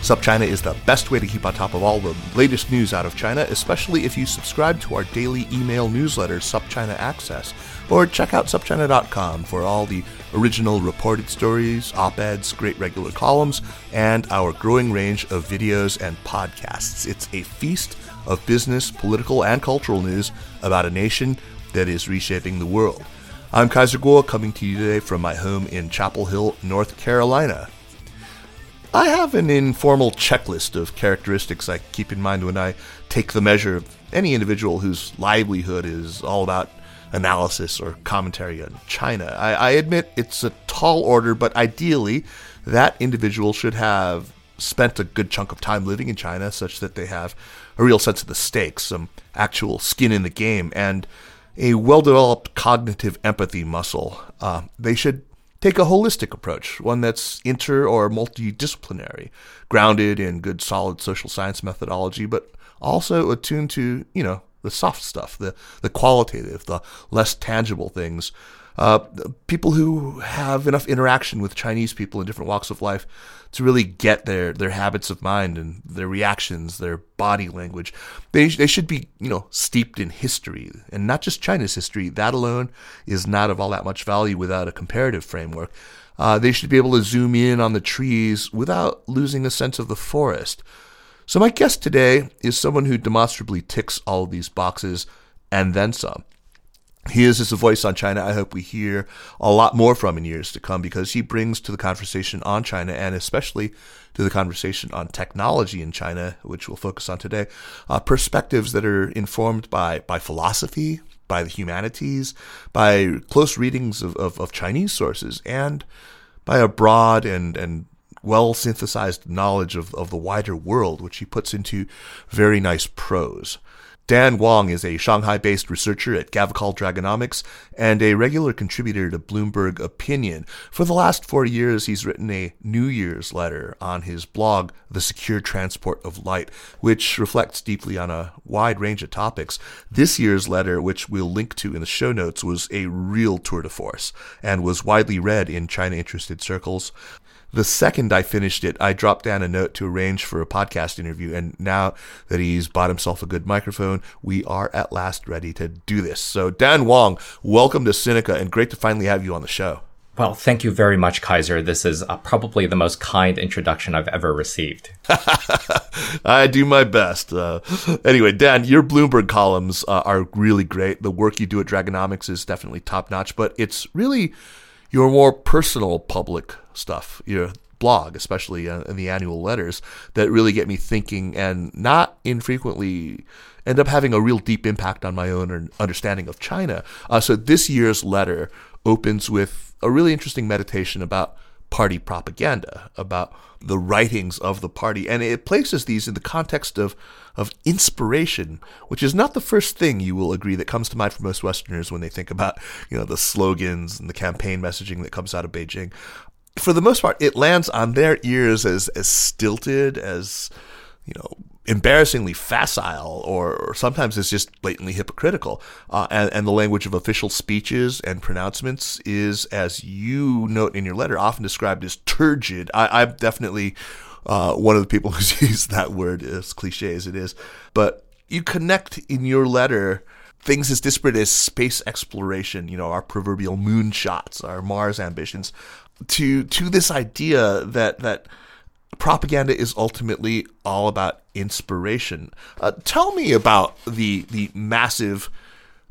SupChina is the best way to keep on top of all the latest news out of China, especially if you subscribe to our daily email newsletter, SupChina Access, or check out supchina.com for all the original reported stories, op eds, great regular columns, and our growing range of videos and podcasts. It's a feast of business, political, and cultural news about a nation that is reshaping the world. I'm Kaiser Kuo, coming to you today from my home in Chapel Hill, North Carolina. I have an informal checklist of characteristics I keep in mind when I take the measure of any individual whose livelihood is all about analysis or commentary on China. I, I admit it's a tall order, but ideally, that individual should have spent a good chunk of time living in China such that they have a real sense of the stakes, some actual skin in the game, and a well developed cognitive empathy muscle. Uh, they should take a holistic approach, one that's inter or multidisciplinary, grounded in good solid social science methodology, but also attuned to, you know, the soft stuff, the, the qualitative, the less tangible things. Uh, people who have enough interaction with Chinese people in different walks of life to really get their, their habits of mind and their reactions, their body language. They, they should be, you know, steeped in history and not just China's history. That alone is not of all that much value without a comparative framework. Uh, they should be able to zoom in on the trees without losing a sense of the forest. So my guest today is someone who demonstrably ticks all of these boxes and then some. He is just a voice on China I hope we hear a lot more from in years to come because he brings to the conversation on China and especially to the conversation on technology in China, which we'll focus on today, uh, perspectives that are informed by, by philosophy, by the humanities, by close readings of, of, of Chinese sources, and by a broad and, and well synthesized knowledge of, of the wider world, which he puts into very nice prose. Dan Wang is a Shanghai based researcher at Gavekal Dragonomics and a regular contributor to Bloomberg Opinion. For the last four years, he's written a New Year's letter on his blog, The Secure Transport of Light, which reflects deeply on a wide range of topics. This year's letter, which we'll link to in the show notes, was a real tour de force and was widely read in China interested circles. The second I finished it, I dropped down a note to arrange for a podcast interview. And now that he's bought himself a good microphone, we are at last ready to do this. So, Dan Wang, welcome to Sinica and great to finally have you on the show. Well, thank you very much, Kaiser. This is uh, probably the most kind introduction I've ever received. I do my best. Uh, anyway, Dan, your Bloomberg columns uh, are really great. The work you do at Dragonomics is definitely top notch, but it's really your more personal public stuff, your blog, especially uh, in the annual letters, that really get me thinking and not infrequently end up having a real deep impact on my own understanding of China. Uh, so this year's letter opens with a really interesting meditation about party propaganda, about the writings of the party, and it places these in the context of of inspiration, which is not the first thing you will agree that comes to mind for most Westerners when they think about you know the slogans and the campaign messaging that comes out of Beijing. For the most part, it lands on their ears as as stilted as you know embarrassingly facile or, or, sometimes it's just blatantly hypocritical. Uh, and, and, the language of official speeches and pronouncements is, as you note in your letter, often described as turgid. I, am definitely uh, one of the people who's used that word, as cliche as it is. But you connect in your letter things as disparate as space exploration, you know, our proverbial moon shots, our Mars ambitions, to to this idea that that propaganda is ultimately all about inspiration. Uh, tell me about the the massive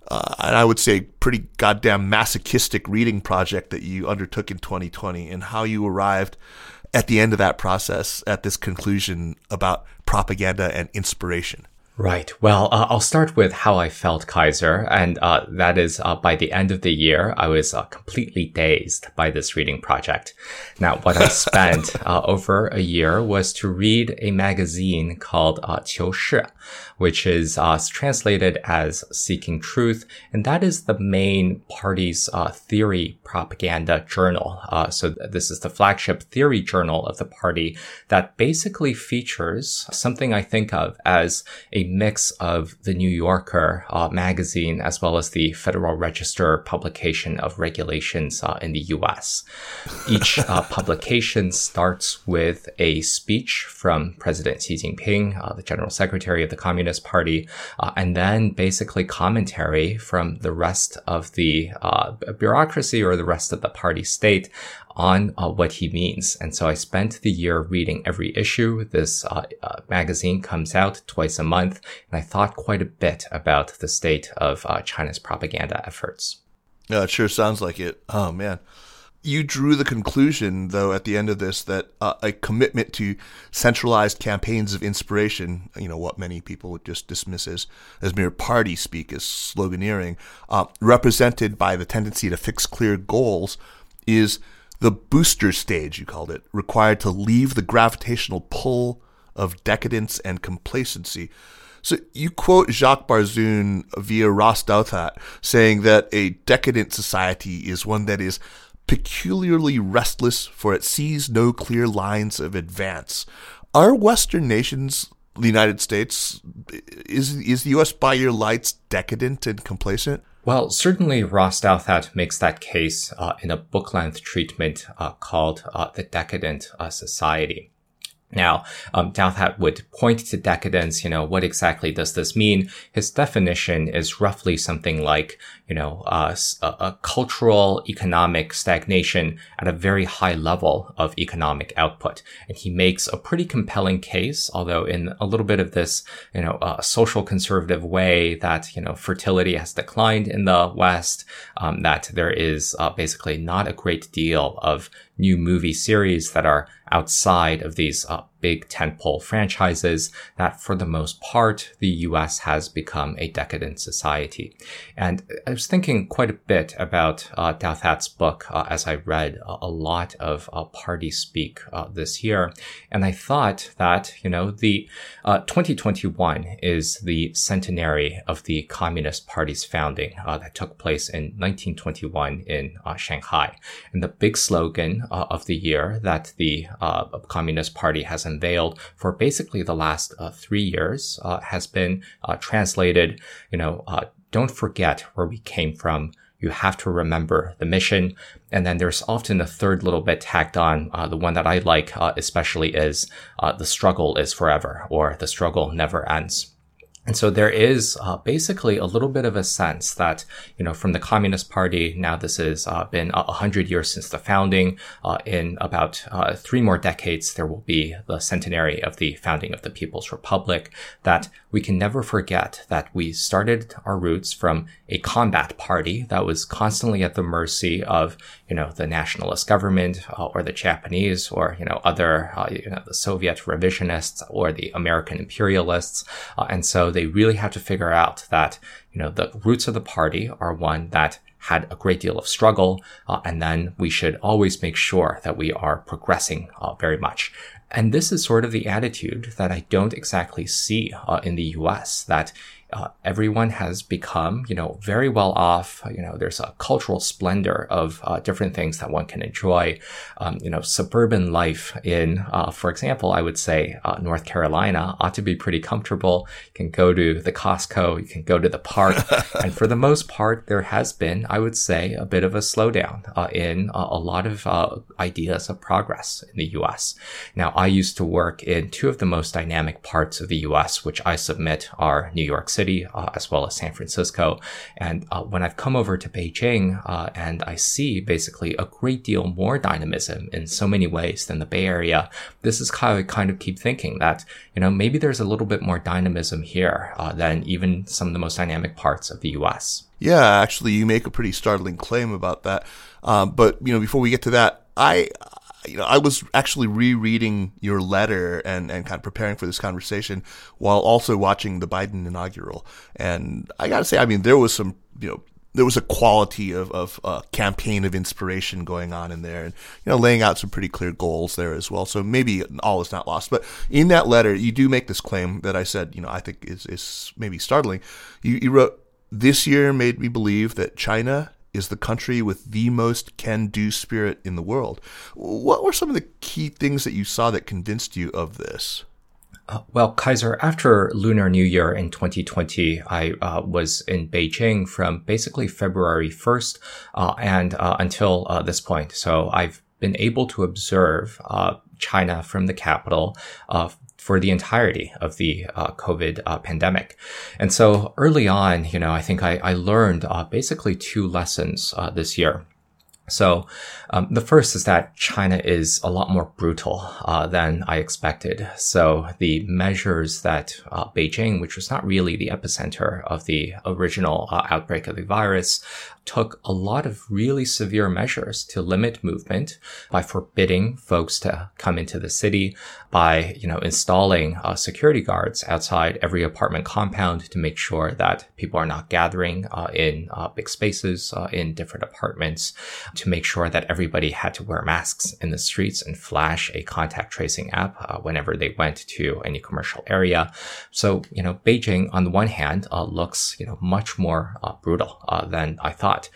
uh, and I would say pretty goddamn masochistic reading project that you undertook in 2020 and how you arrived at the end of that process at this conclusion about propaganda and inspiration. Right. Well, uh, I'll start with how I felt, Kaiser. And uh, that is uh, by the end of the year, I was uh, completely dazed by this reading project. Now, what I spent uh, over a year was to read a magazine called uh, 求是, which is uh, translated as Seeking Truth. And that is the main party's theory propaganda journal. so this is the flagship theory journal of the party that basically features something I think of as a mix of the New Yorker uh, magazine as well as the Federal Register publication of regulations uh, in the US. Each uh, publication starts with a speech from President Xi Jinping, uh, the General Secretary of the Communist Party, uh, and then basically commentary from the rest of the uh, bureaucracy or the rest of the party state on uh, what he means. And so I spent the year reading every issue. This uh, uh, magazine comes out twice a month, and I thought quite a bit about the state of uh, China's propaganda efforts. Yeah, it sure sounds like it. Oh man. You drew the conclusion, though, at the end of this, that uh, a commitment to centralized campaigns of inspiration, you know, what many people would just dismiss as, as mere party speak, as sloganeering, uh, represented by the tendency to fix clear goals, is the booster stage, you called it, required to leave the gravitational pull of decadence and complacency. So you quote Jacques Barzun via Ross Douthat saying that a decadent society is one that is peculiarly restless for it sees no clear lines of advance. Are Western nations, the United States, is, is the US by your lights decadent and complacent? Well, certainly Ross Douthat makes that case uh, in a book length treatment uh, called uh, The Decadent uh, Society. Now, um, Douthat would point to decadence. You know, what exactly does this mean? His definition is roughly something like, you know, uh, a, a, cultural economic stagnation at a very high level of economic output. And he makes a pretty compelling case, although in a little bit of this, you know, uh, social conservative way that, you know, fertility has declined in the West, um, that there is uh, basically not a great deal of new movie series that are outside of these uh, big tentpole franchises that for the most part, the US has become a decadent society. And I was thinking quite a bit about uh, Douthat's book uh, as I read a, a lot of uh, party speak uh, this year. And I thought that, you know, the uh, 2021 is the centenary of the Communist Party's founding uh, that took place in 1921 in uh, Shanghai. And the big slogan of the year that the Communist Party has unveiled for basically the last uh, three years uh, has been uh, translated, you know, uh, don't forget where we came from. You have to remember the mission. And then there's often a third little bit tacked on. Uh, the one that I like especially is the struggle is forever or the struggle never ends. And so there is uh, basically a little bit of a sense that, you know, from the Communist Party, now this has uh, been a hundred years since the founding. Uh, in about uh, three more decades, there will be the centenary of the founding of the People's Republic. That we can never forget that we started our roots from a combat party that was constantly at the mercy of, you know, the nationalist government uh, or the Japanese or, you know, other, uh, you know, the Soviet revisionists or the American imperialists. and so they really have to figure out that, you know, the roots of the party are one that had a great deal of struggle, uh, and then we should always make sure that we are progressing uh, very much. And this is sort of the attitude that I don't exactly see uh, in the US, that uh, everyone has become, you know, very well off. You know, there's a cultural splendor of uh, different things that one can enjoy. Um, you know, suburban life in, uh, for example, I would say uh, North Carolina ought to be pretty comfortable. You can go to the Costco, you can go to the park, and for the most part, there has been, I would say, a bit of a slowdown uh, in uh, a lot of ideas of progress in the U.S. Now, I used to work in two of the most dynamic parts of the U.S., which I submit are New York City City uh, as well as San Francisco. And uh, when I've come over to Beijing uh, and I see basically a great deal more dynamism in so many ways than the Bay Area, this is how I kind of keep thinking that, you know, maybe there's a little bit more dynamism here uh, than even some of the most dynamic parts of the US. Yeah, actually, you make a pretty startling claim about that. Um, but you know, before we get to that, I you know, I was actually rereading your letter and, and kind of preparing for this conversation while also watching the Biden inaugural. And I got to say, I mean, there was some, you know, there was a quality of, of uh, campaign of inspiration going on in there and, you know, laying out some pretty clear goals there as well. So maybe all is not lost. But in that letter, you do make this claim that I said, you know, I think is, is maybe startling. You, you wrote, this year made me believe that China is the country with the most can do spirit in the world. What were some of the key things that you saw that convinced you of this? Uh, well, Kaiser, after Lunar New Year in 2020, I uh, was in Beijing from basically February 1st uh, and uh, until uh, this point. So I've been able to observe uh, China from the capital for the entirety of the uh, COVID uh, pandemic. And so early on, you know, I think I, I learned uh, basically two lessons uh, this year. So um, the first is that China is a lot more brutal uh, than I expected. So the measures that uh, Beijing, which was not really the epicenter of the original uh, outbreak of the virus, took a lot of really severe measures to limit movement by forbidding folks to come into the city, by you know installing uh, security guards outside every apartment compound to make sure that people are not gathering uh, in uh, big spaces uh, in different apartments, to make sure that everybody had to wear masks in the streets and flash a contact tracing app uh, whenever they went to any commercial area. So you know Beijing on the one hand uh, looks you know much more brutal than I thought not.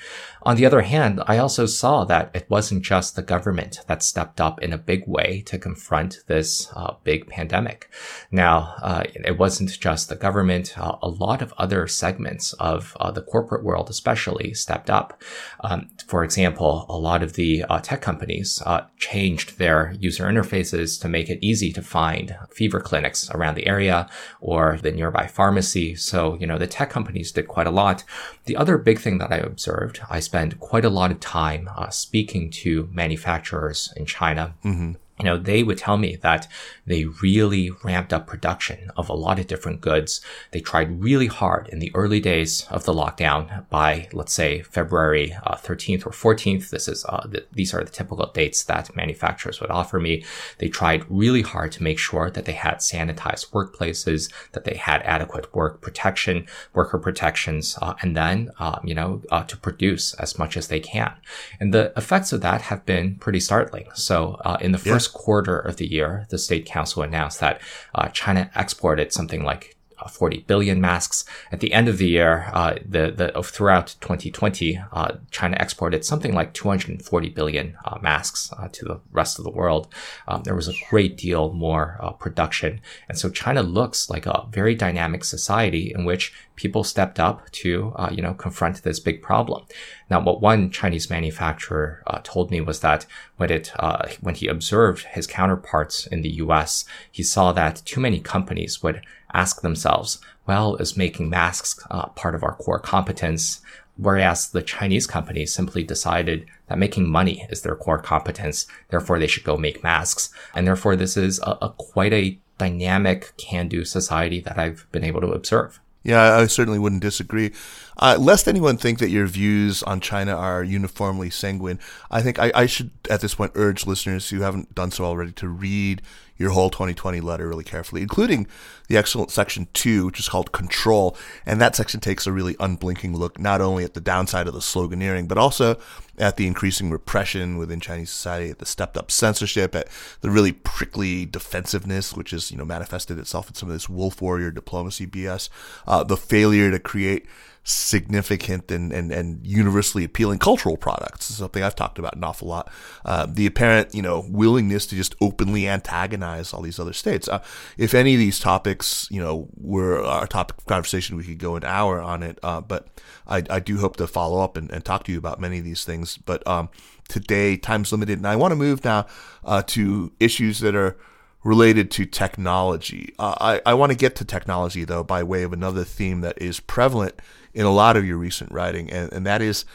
On the other hand, I also saw that it wasn't just the government that stepped up in a big way to confront this uh, big pandemic. Now, uh, it wasn't just the government. Uh, a lot of other segments of uh, the corporate world, especially, stepped up. Um, for example, a lot of the uh, tech companies uh, changed their user interfaces to make it easy to find fever clinics around the area or the nearby pharmacy. So, you know, the tech companies did quite a lot. The other big thing that I observed, I spent quite a lot of time uh, speaking to manufacturers in China. Mm-hmm you know, they would tell me that they really ramped up production of a lot of different goods. They tried really hard in the early days of the lockdown by, let's say, February uh, 13th or 14th. This is, uh, the, these are the typical dates that manufacturers would offer me. They tried really hard to make sure that they had sanitized workplaces, that they had adequate work protection, worker protections, uh, and then, um, you know, uh, to produce as much as they can. And the effects of that have been pretty startling. So, uh, in the first quarter of the year, the State Council announced that uh, China exported something like uh, 40 billion masks. At the end of the year, uh, the, the, throughout 2020, uh, China exported something like 240 billion uh, masks uh, to the rest of the world. Um, there was a great deal more uh, production. And so China looks like a very dynamic society in which people stepped up to, you know, confront this big problem. Now, what one Chinese manufacturer told me was that when it, when he observed his counterparts in the US, he saw that too many companies would ask themselves, well, is making masks uh, part of our core competence? Whereas the Chinese companies simply decided that making money is their core competence. Therefore, they should go make masks. And therefore, this is a, a quite a dynamic can-do society that I've been able to observe. Yeah, I certainly wouldn't disagree. Uh, lest anyone think that your views on China are uniformly sanguine, I think I, I, should at this point urge listeners who haven't done so already to read your whole 2020 letter really carefully, including the excellent section two, which is called Control. And that section takes a really unblinking look not only at the downside of the sloganeering, but also at the increasing repression within Chinese society, at the stepped up censorship, at the really prickly defensiveness, which has, you know, manifested itself in some of this wolf warrior diplomacy BS, uh, the failure to create significant and, and, and universally appealing cultural products. something I've talked about an awful lot. Uh, the apparent, you know, willingness to just openly antagonize all these other states. Uh, if any of these topics, you know, were our topic of conversation, we could go an hour on it. Uh, but I, I do hope to follow up and, and talk to you about many of these things. But um, today, time's limited, and I want to move now uh, to issues that are related to technology. Uh, I, I want to get to technology, though, by way of another theme that is prevalent in a lot of your recent writing, and, and that is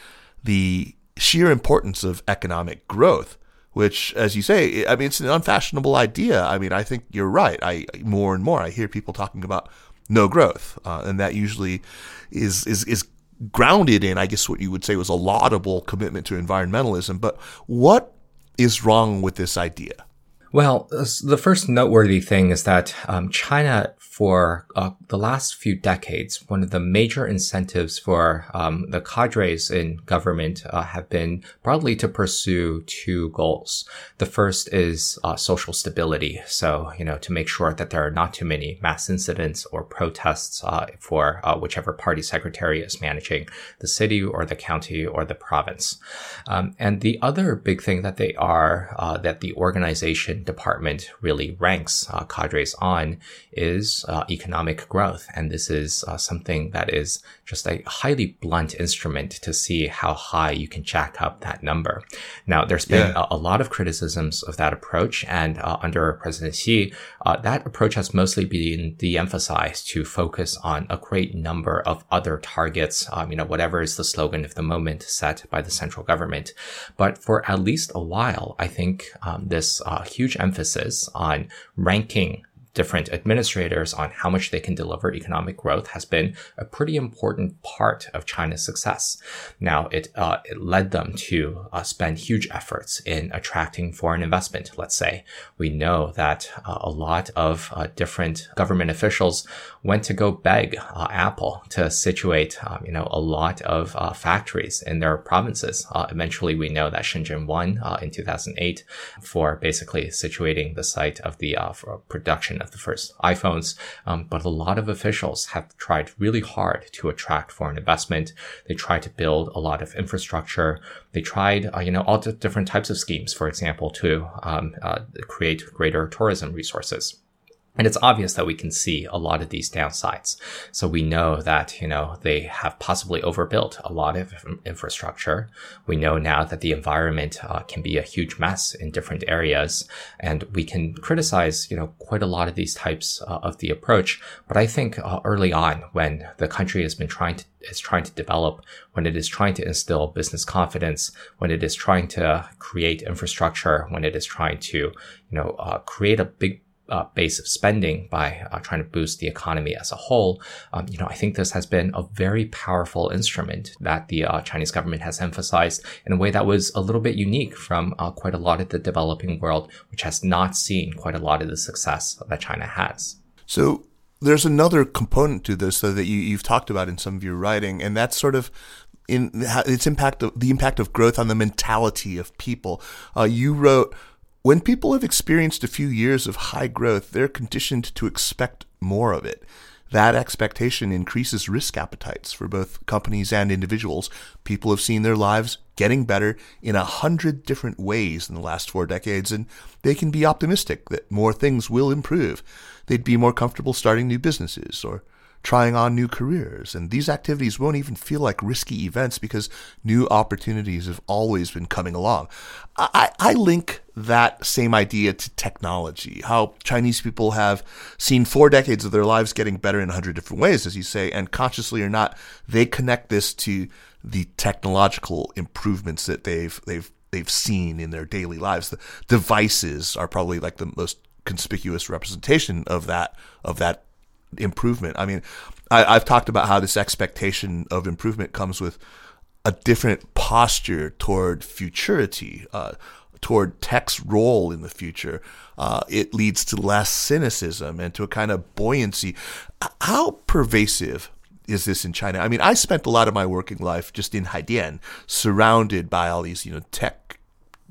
the sheer importance of economic growth. Which, as you say, I mean, it's an unfashionable idea. I mean, I think you're right. I more and more I hear people talking about no growth, uh, and that usually is is is grounded in, I guess, what you would say was a laudable commitment to environmentalism. But what is wrong with this idea? Well, the first noteworthy thing is that um, China for uh, the last few decades, one of the major incentives for um, the cadres in government uh, have been broadly to pursue two goals. The first is uh, social stability. So, you know, to make sure that there are not too many mass incidents or protests uh, for uh, whichever party secretary is managing the city or the county or the province. Um, and the other big thing that they are, uh, that the organization department really ranks cadres on is uh, economic growth. And this is uh, something that is just a highly blunt instrument to see how high you can jack up that number. Now, there's been yeah. a, a, lot of criticisms of that approach. And uh, under President Xi, uh, that approach has mostly been de-emphasized to focus on a great number of other targets, um, you know, whatever is the slogan of the moment set by the central government. But for at least a while, I think um, this uh, huge emphasis on ranking different administrators on how much they can deliver economic growth has been a pretty important part of China's success. Now, it, uh, it led them to uh, spend huge efforts in attracting foreign investment. Let's say we know that uh, a lot of uh, different government officials went to go beg uh, Apple to situate, um, you know, a lot of uh, factories in their provinces. eventually, we know that Shenzhen won in 2008 for basically situating the site of the production of the first iPhones. Um, but a lot of officials have tried really hard to attract foreign investment. They tried to build a lot of infrastructure. They tried, uh, you know, all different types of schemes, for example, to um, uh, create greater tourism resources. And it's obvious that we can see a lot of these downsides. So we know that, you know, they have possibly overbuilt a lot of infrastructure. We know now that the environment uh, can be a huge mess in different areas. And we can criticize, you know, quite a lot of these types uh, of the approach. But I think uh, early on, when the country has been trying to is trying to develop, when it is trying to instill business confidence, when it is trying to create infrastructure, when it is trying to, you know, uh, create a big uh, base of spending by uh, trying to boost the economy as a whole, um, you know, I think this has been a very powerful instrument that the uh, Chinese government has emphasized in a way that was a little bit unique from uh, quite a lot of the developing world, which has not seen quite a lot of the success that China has. So there's another component to this though, that you, have talked about in some of your writing, and that's sort of in its impact, the impact of growth on the mentality of people. Uh, you wrote when people have experienced a few years of high growth, they're conditioned to expect more of it. That expectation increases risk appetites for both companies and individuals. People have seen their lives getting better in a hundred different ways in the last four decades, and they can be optimistic that more things will improve. They'd be more comfortable starting new businesses or trying on new careers. And these activities won't even feel like risky events because new opportunities have always been coming along. I, I link that same idea to technology, how Chinese people have seen four decades of their lives getting better in a hundred different ways, as you say, and consciously or not, they connect this to the technological improvements that they've, they've, they've seen in their daily lives. The devices are probably like the most conspicuous representation of that, of that improvement. I mean, I, have talked about how this expectation of improvement comes with a different posture toward futurity, uh, toward tech's role in the future. Uh, it leads to less cynicism and to a kind of buoyancy. How pervasive is this in China? I mean, I spent a lot of my working life just in Haidian, surrounded by all these, you know, tech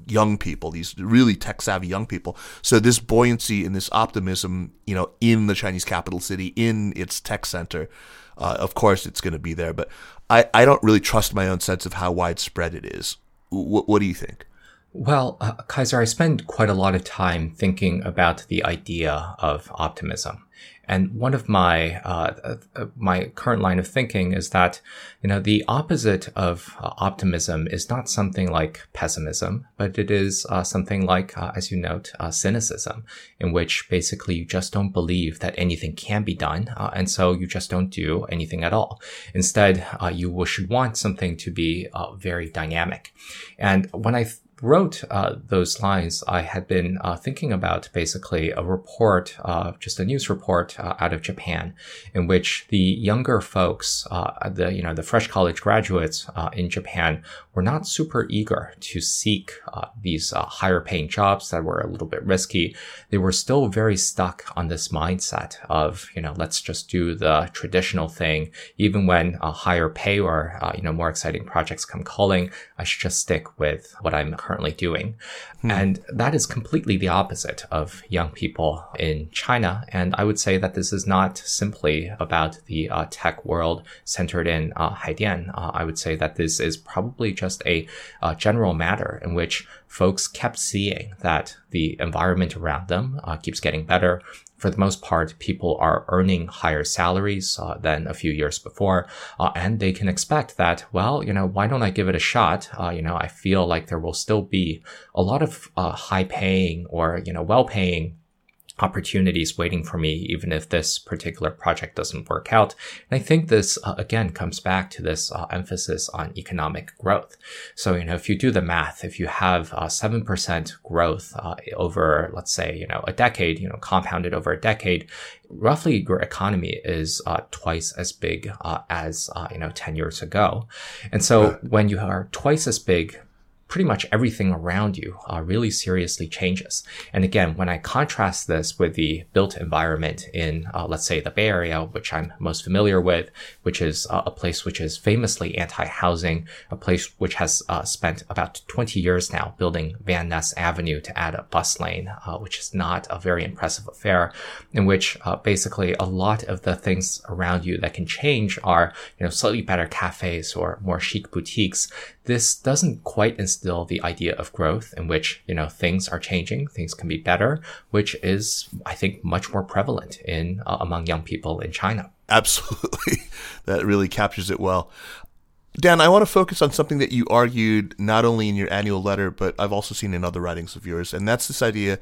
young people, these really tech savvy young people. So this buoyancy and this optimism, you know, in the Chinese capital city, in its tech center, uh, of course it's going to be there. But I, I don't really trust my own sense of how widespread it is. W- what do you think? Well, uh, Kaiser, I spend quite a lot of time thinking about the idea of optimism. And one of my uh, uh, my current line of thinking is that you know the opposite of uh, optimism is not something like pessimism, but it is uh, something like, uh, as you note, uh, cynicism, in which basically you just don't believe that anything can be done, and so you just don't do anything at all. Instead, you should want something to be very dynamic. And when I wrote uh, those lines, I had been uh, thinking about basically a report, uh, just a news report uh, out of Japan, in which the younger folks, uh, the you know the fresh college graduates uh, in Japan, were not super eager to seek these higher paying jobs that were a little bit risky. They were still very stuck on this mindset of you know let's just do the traditional thing, even when a higher pay or you know more exciting projects come calling. I should just stick with what I'm doing. Hmm. And that is completely the opposite of young people in China. And I would say that this is not simply about the uh, tech world centered in uh, Haidian. Uh, I would say that this is probably just a uh, general matter in which folks kept seeing that the environment around them uh, keeps getting better for the most part, people are earning higher salaries uh, than a few years before, uh, and they can expect that. Well, you know, why don't I give it a shot? Uh, you know, I feel like there will still be a lot of uh, high-paying or you know well-paying opportunities waiting for me, even if this particular project doesn't work out. And I think this, uh, again, comes back to this uh, emphasis on economic growth. So, you know, if you do the math, if you have uh, 7% growth uh, over, let's say, you know, a decade, you know, compounded over a decade, roughly your economy is uh, twice as big uh, as, you know, 10 years ago. And so when you are twice as big, pretty much everything around you uh, really seriously changes. And again, when I contrast this with the built environment in, uh, let's say, the Bay Area, which I'm most familiar with, which is uh, a place which is famously anti-housing, a place which has uh, spent about 20 years now building Van Ness Avenue to add a bus lane, uh, which is not a very impressive affair, in which uh, basically a lot of the things around you that can change are, you know, slightly better cafes or more chic boutiques this doesn't quite instill the idea of growth in which, you know, things are changing, things can be better, which is, I think, much more prevalent in uh, among young people in China. Absolutely. that really captures it well. Dan, I want to focus on something that you argued not only in your annual letter, but I've also seen in other writings of yours, and that's this idea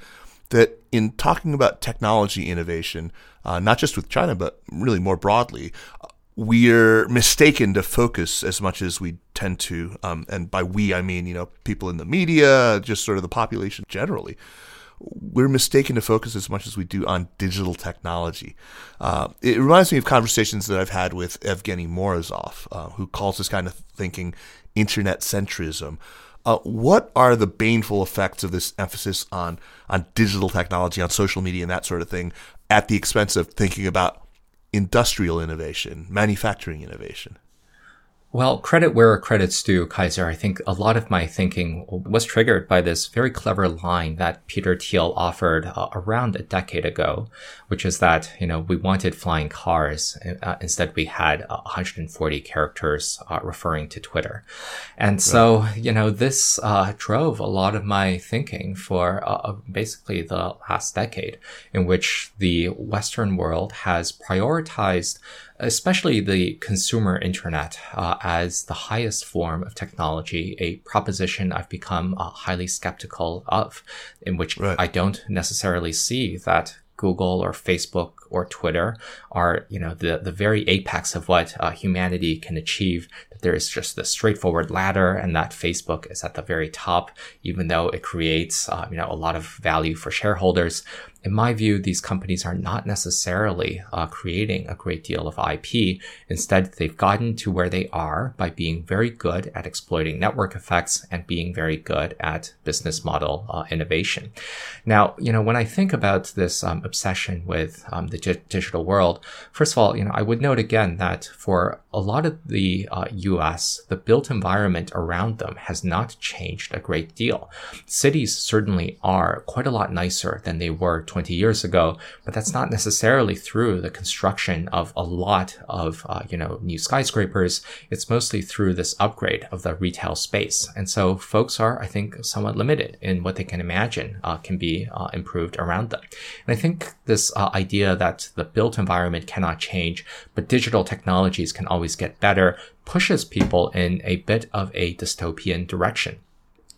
that in talking about technology innovation, uh, not just with China, but really more broadly, we're mistaken to focus as much as we tend to. Um, and by we, I mean, you know, people in the media, just sort of the population generally. We're mistaken to focus as much as we do on digital technology. Uh, it reminds me of conversations that I've had with Evgeny Morozov, uh, who calls this kind of thinking internet centrism. Uh, what are the baneful effects of this emphasis on on digital technology, on social media, and that sort of thing, at the expense of thinking about industrial innovation, manufacturing innovation? Well, credit where credit's due, Kaiser. I think a lot of my thinking was triggered by this very clever line that Peter Thiel offered uh, around a decade ago, which is that, you know, we wanted flying cars. Uh, instead, we had 140 characters uh, referring to Twitter. And so, right. you know, this uh, drove a lot of my thinking for uh, basically the last decade in which the Western world has prioritized especially the consumer internet uh, as the highest form of technology, a proposition I've become uh, highly skeptical of, in which right. I don't necessarily see that Google or Facebook or Twitter are, you know, the, the very apex of what uh, humanity can achieve. That there is just the straightforward ladder and that Facebook is at the very top, even though it creates, uh, you know, a lot of value for shareholders in my view, these companies are not necessarily uh, creating a great deal of IP. Instead, they've gotten to where they are by being very good at exploiting network effects and being very good at business model uh, innovation. Now, you know, when I think about this um, obsession with um, the di- digital world, first of all, you know, I would note again that for a lot of the uh, US, the built environment around them has not changed a great deal. Cities certainly are quite a lot nicer than they were 20 years ago, but that's not necessarily through the construction of a lot of, uh, you know, new skyscrapers. It's mostly through this upgrade of the retail space. And so folks are, I think, somewhat limited in what they can imagine uh, can be uh, improved around them. And I think this uh, idea that the built environment cannot change, but digital technologies can always get better pushes people in a bit of a dystopian direction.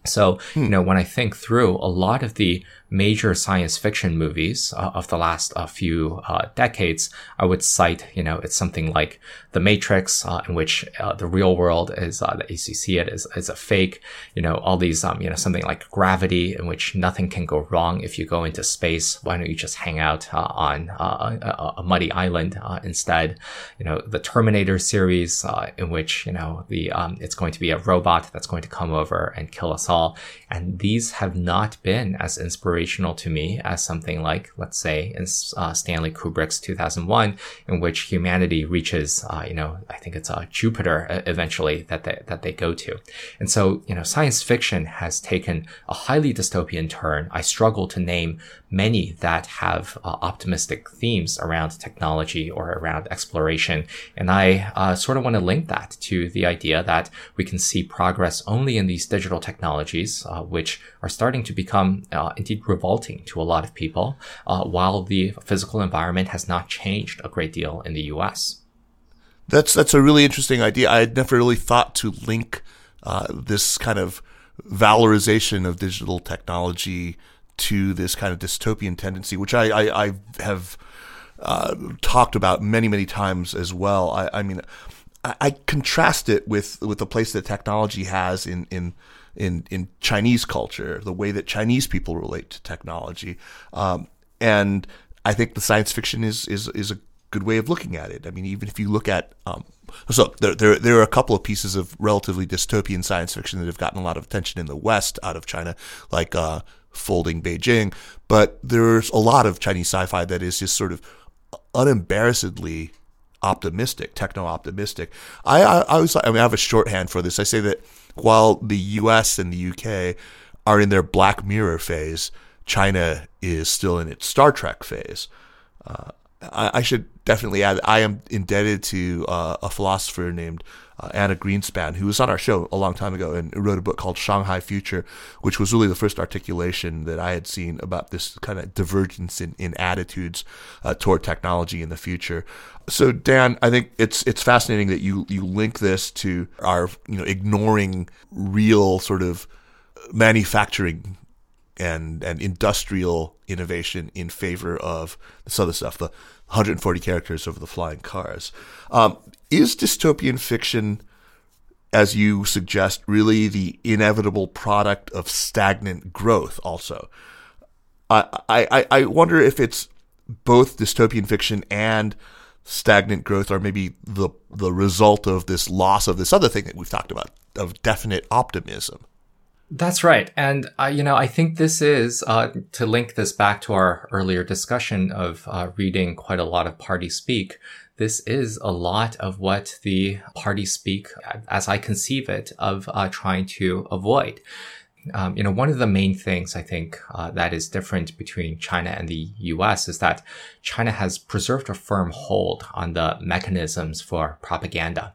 So, you know, when I think through a lot of the major science fiction movies uh, of the last uh, few uh, decades, I would cite, you know, it's something like The Matrix, uh, in which uh, the real world is, that you see it as, as a fake, you know, all these, um, you know, something like Gravity, in which nothing can go wrong if you go into space. Why don't you just hang out on a, a, muddy island instead? You know, the Terminator series, in which, you know, the, um, it's going to be a robot that's going to come over and kill us all. And these have not been as inspirational to me as something like, let's say, in uh, Stanley Kubrick's 2001, in which humanity reaches, uh, you know, I think it's uh, Jupiter uh, eventually that they, that they go to. And so, you know, science fiction has taken a highly dystopian turn. I struggle to name many that have uh, optimistic themes around technology or around exploration. And I uh, sort of want to link that to the idea that we can see progress only in these digital technologies, uh, which are starting to become uh, indeed revolting to a lot of people, uh, while the physical environment has not changed a great deal in the U.S. That's that's a really interesting idea. I had never really thought to link uh, this kind of valorization of digital technology to this kind of dystopian tendency, which I, I, I have uh, talked about many, many times as well. I, I mean, I, I, contrast it with, with the place that technology has in, in in in Chinese culture, the way that Chinese people relate to technology, um, and I think the science fiction is is is a good way of looking at it. I mean, even if you look at um, so there, there there are a couple of pieces of relatively dystopian science fiction that have gotten a lot of attention in the West out of China, like uh, Folding Beijing, but there's a lot of Chinese sci-fi that is just sort of unembarrassedly optimistic, techno optimistic. I, I, I I mean I have a shorthand for this. I say that while the US and the UK are in their Black Mirror phase, China is still in its Star Trek phase. Uh, I, I, should definitely add I am indebted to uh, a philosopher named uh, Anna Greenspan, who was on our show a long time ago and wrote a book called Shanghai Future, which was really the first articulation that I had seen about this kind of divergence in, in attitudes uh, toward technology in the future. So, Dan, I think it's it's fascinating that you you link this to our you know ignoring real sort of manufacturing and and industrial innovation in favor of this other stuff, the 140 characters over the flying cars. Um, is dystopian fiction, as you suggest, really the inevitable product of stagnant growth? Also, I I, I wonder if it's both dystopian fiction and stagnant growth are maybe the the result of this loss of this other thing that we've talked about of definite optimism. That's right. And, uh, you know, I think this is, uh, to link this back to our earlier discussion of uh, reading quite a lot of party speak, this is a lot of what the party speak, as I conceive it, of uh, trying to avoid. Um, you know, one of the main things I think uh, that is different between China and the U.S. is that China has preserved a firm hold on the mechanisms for propaganda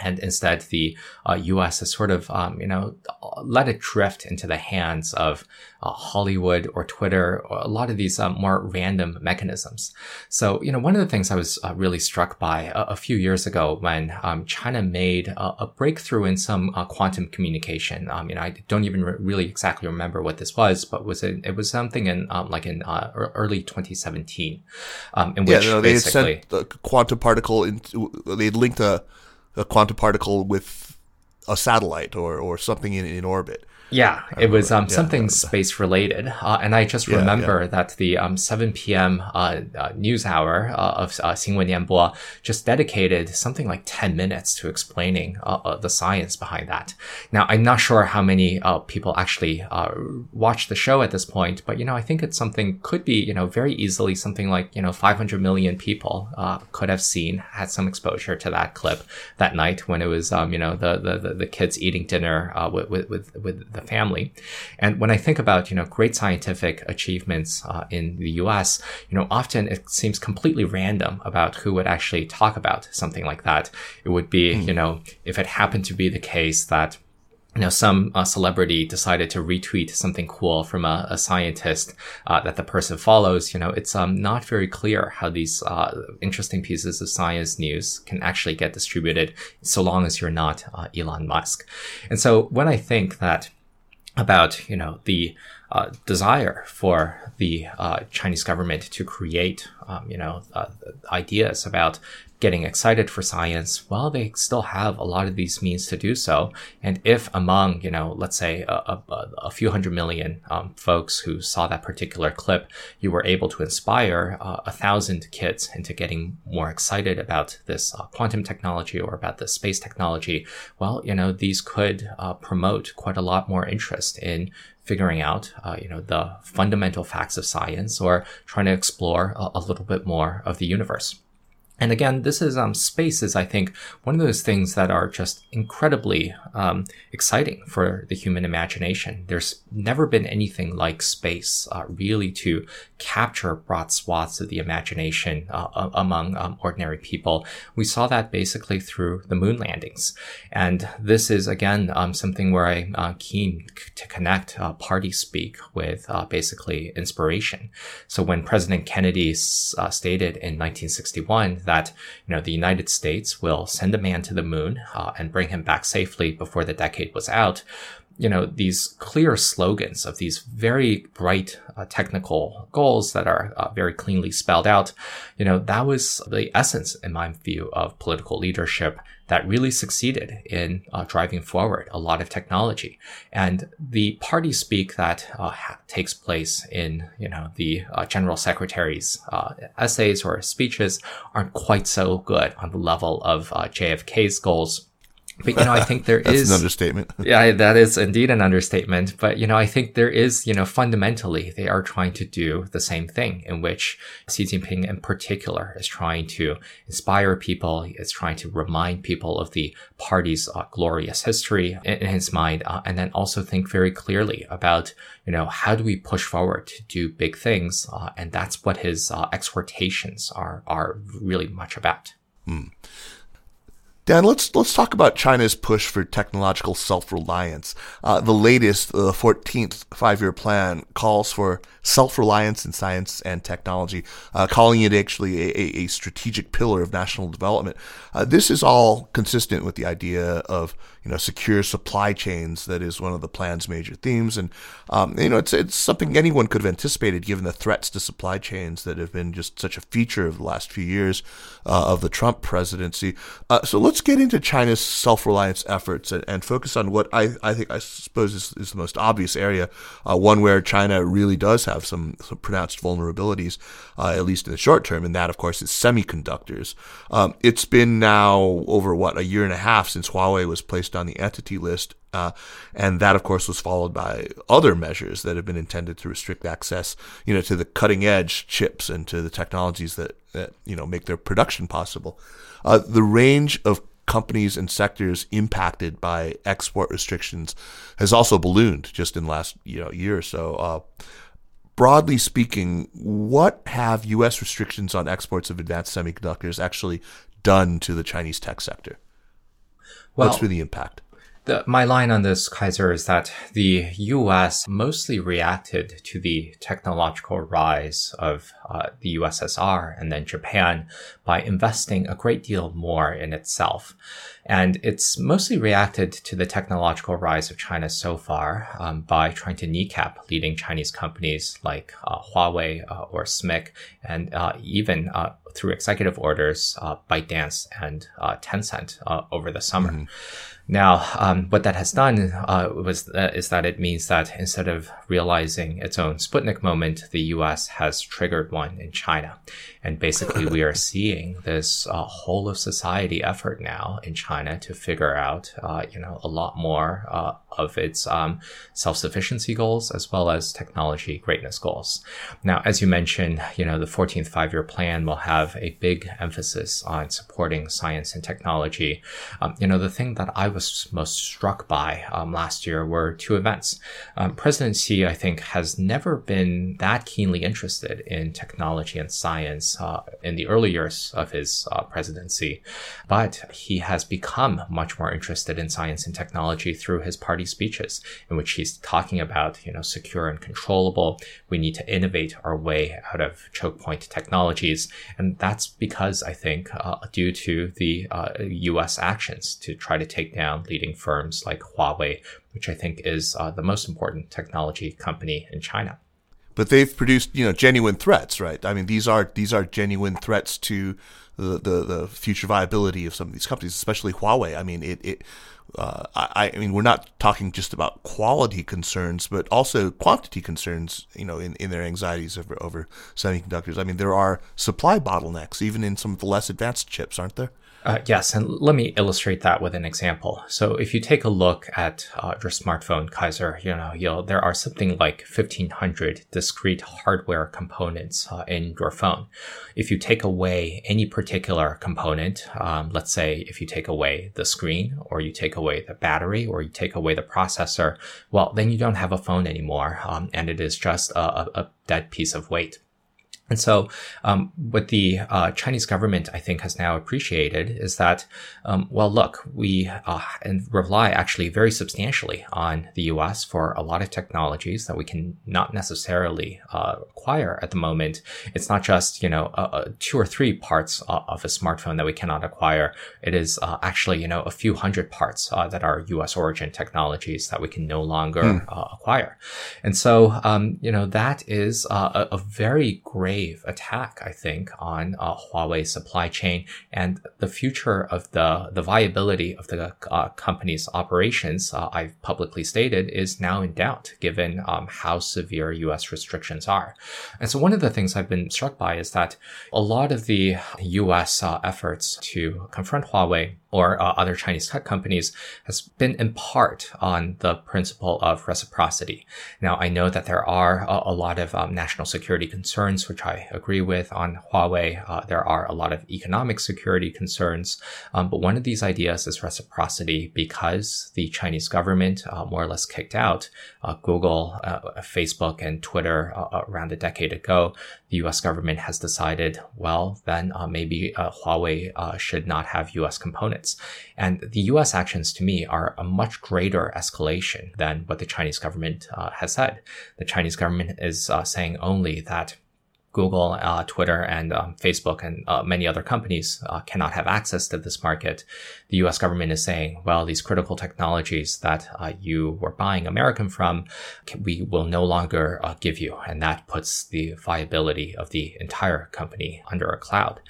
and instead the uh, U.S. has sort of um, you know let it drift into the hands of uh, Hollywood or Twitter or a lot of these um, more random mechanisms. So you know one of the things I was uh, really struck by a, a, few years ago when um, China made a, a, breakthrough in some uh, quantum communication. Um, you know I don't even re- really exactly remember what this was, but was it, it was something in um, like in uh, early 2017 um, in which yeah, no, they had sent the quantum particle into they linked a a quantum particle with a satellite or, or something in, in orbit. Yeah, it was um, yeah, something space related, uh, and I just remember yeah, yeah. that the um, 7 p.m. Uh, uh, news hour uh, of uh, just dedicated something like 10 minutes to explaining uh, uh, the science behind that. Now, I'm not sure how many people actually watch the show at this point, but you know, I think it's something could be you know very easily something like you know 500 million people could have seen had some exposure to that clip that night when it was um, you know the, the the kids eating dinner with with with the family. And when I think about, you know, great scientific achievements uh, in the US, you know, often it seems completely random about who would actually talk about something like that. It would be, mm. you know, if it happened to be the case that you know, some uh, celebrity decided to retweet something cool from a, a scientist uh, that the person follows, you know, it's um, not very clear how these uh, interesting pieces of science news can actually get distributed so long as you're not uh, Elon Musk. And so when I think that about you know the uh, desire for the uh, Chinese government to create um, you know uh, ideas about getting excited for science, well, they still have a lot of these means to do so. And if among, you know, let's say a, a, a few hundred million um, folks who saw that particular clip, you were able to inspire uh, a thousand kids into getting more excited about this uh, quantum technology or about the space technology, well, you know, these could uh, promote quite a lot more interest in figuring out, uh, you know, the fundamental facts of science or trying to explore a, a little bit more of the universe. And again, this is um, space is I think one of those things that are just incredibly um, exciting for the human imagination. There's never been anything like space uh, really to capture broad swaths of the imagination uh, among um, ordinary people. We saw that basically through the moon landings, and this is again um, something where I'm uh, keen to connect uh, party speak with uh, basically inspiration. So when President Kennedy uh, stated in 1961 that that, you know, the United States will send a man to the moon uh, and bring him back safely before the decade was out. You know, these clear slogans of these very bright uh, technical goals that are uh, very cleanly spelled out, you know, that was the essence, in my view, of political leadership that really succeeded in uh, driving forward a lot of technology. And the party speak that uh, takes place in, you know, the uh, general secretary's uh, essays or speeches aren't quite so good on the level of JFK's goals but you know, I think there is an understatement. yeah, that is indeed an understatement. But you know, I think there is, you know, fundamentally they are trying to do the same thing in which Xi Jinping in particular is trying to inspire people, is trying to remind people of the party's uh, glorious history in, in his mind, uh, and then also think very clearly about, you know, how do we push forward to do big things, uh, and that's what his uh, exhortations are are really much about. Hmm. Dan, let's let's talk about China's push for technological self-reliance. Uh, the latest, the 14th five-year plan, calls for self-reliance in science and technology, uh, calling it actually a, a, strategic pillar of national development. Uh, this is all consistent with the idea of you know secure supply chains. That is one of the plan's major themes, and um, you know it's it's something anyone could have anticipated given the threats to supply chains that have been just such a feature of the last few years uh, of the Trump presidency. Uh, so let's get into China's self-reliance efforts and, and, focus on what I, I think I suppose is, is the most obvious area, uh, one where China really does have some, some pronounced vulnerabilities, uh, at least in the short term, and that of course is semiconductors. Um, it's been now over what a year and a half since Huawei was placed on the entity list. Uh, and that, of course, was followed by other measures that have been intended to restrict access, you know, to the cutting edge chips and to the technologies that, that you know, make their production possible. Uh, the range of companies and sectors impacted by export restrictions has also ballooned just in the last you know year or so. Uh, broadly speaking, what have U.S. restrictions on exports of advanced semiconductors actually done to the Chinese tech sector? Well, What's been the impact? The, my line on this, Kaiser, is that the U.S. mostly reacted to the technological rise of uh, the USSR and then Japan by investing a great deal more in itself. And it's mostly reacted to the technological rise of China so far um, by trying to kneecap leading Chinese companies like uh, Huawei uh, or SMIC, and uh, even uh, through executive orders, uh, ByteDance and Tencent over the summer. Mm-hmm. Now, um, what that has done uh, was uh, is that it means that instead of realizing its own Sputnik moment, the U.S. has triggered one in China, and basically we are seeing this uh, whole of society effort now in China to figure out, uh, you know, a lot more uh, of its um, self-sufficiency goals as well as technology greatness goals. Now, as you mentioned, you know, the 14th five-year plan will have a big emphasis on supporting science and technology. Um, you know, the thing that I was most struck by um, last year were two events. Um, President Xi, I think, has never been that keenly interested in technology and science uh, in the early years of his uh, presidency, but he has become much more interested in science and technology through his party speeches, in which he's talking about, you know, secure and controllable. We need to innovate our way out of choke point technologies, and that's because I think uh, due to the U.S. Uh, actions to try to take down leading firms like Huawei, which I think is uh, the most important technology company in China. But they've produced, you know, genuine threats, right? I mean, these are these are genuine threats to the, the, the future viability of some of these companies, especially Huawei. I mean, it, it uh, I, I mean, we're not talking just about quality concerns, but also quantity concerns, you know, in, in their anxieties over, over semiconductors. I mean, there are supply bottlenecks, even in some of the less advanced chips, aren't there? Uh, yes, and let me illustrate that with an example. So if you take a look at uh, your smartphone, Kaiser, you know, you'll, there are something like 1500 discrete hardware components uh, in your phone. If you take away any particular component, um, let's say if you take away the screen or you take away the battery or you take away the processor, well, then you don't have a phone anymore. Um, and it is just a, a dead piece of weight. And so, um, what the uh, Chinese government, I think, has now appreciated is that, um, well, look, we uh, and rely actually very substantially on the U.S. for a lot of technologies that we can not necessarily uh, acquire at the moment. It's not just you know two or three parts of a smartphone that we cannot acquire. It is uh, actually you know a few hundred parts uh, that are U.S. origin technologies that we can no longer mm. acquire. And so, um, you know, that is a, a very great attack, I think, on uh, Huawei's supply chain and the future of the the viability of the uh, company's operations. Uh, I've publicly stated is now in doubt, given um, how severe U.S. restrictions are. And so, one of the things I've been struck by is that a lot of the U.S. Uh, efforts to confront Huawei or uh, other Chinese tech companies has been in part on the principle of reciprocity. Now, I know that there are a, a lot of um, national security concerns, which I agree with on Huawei. Uh, there are a lot of economic security concerns, um, but one of these ideas is reciprocity because the Chinese government uh, more or less kicked out uh, Google, uh, Facebook, and Twitter uh, around a decade ago. The U.S. government has decided, well, then maybe Huawei should not have U.S. components. And the US actions to me are a much greater escalation than what the Chinese government has said. The Chinese government is saying only that Google, uh, Twitter, and um, Facebook, and uh, many other companies uh, cannot have access to this market. The U.S. government is saying, "Well, these critical technologies that uh, you were buying American from, we will no longer uh, give you," and that puts the viability of the entire company under a cloud.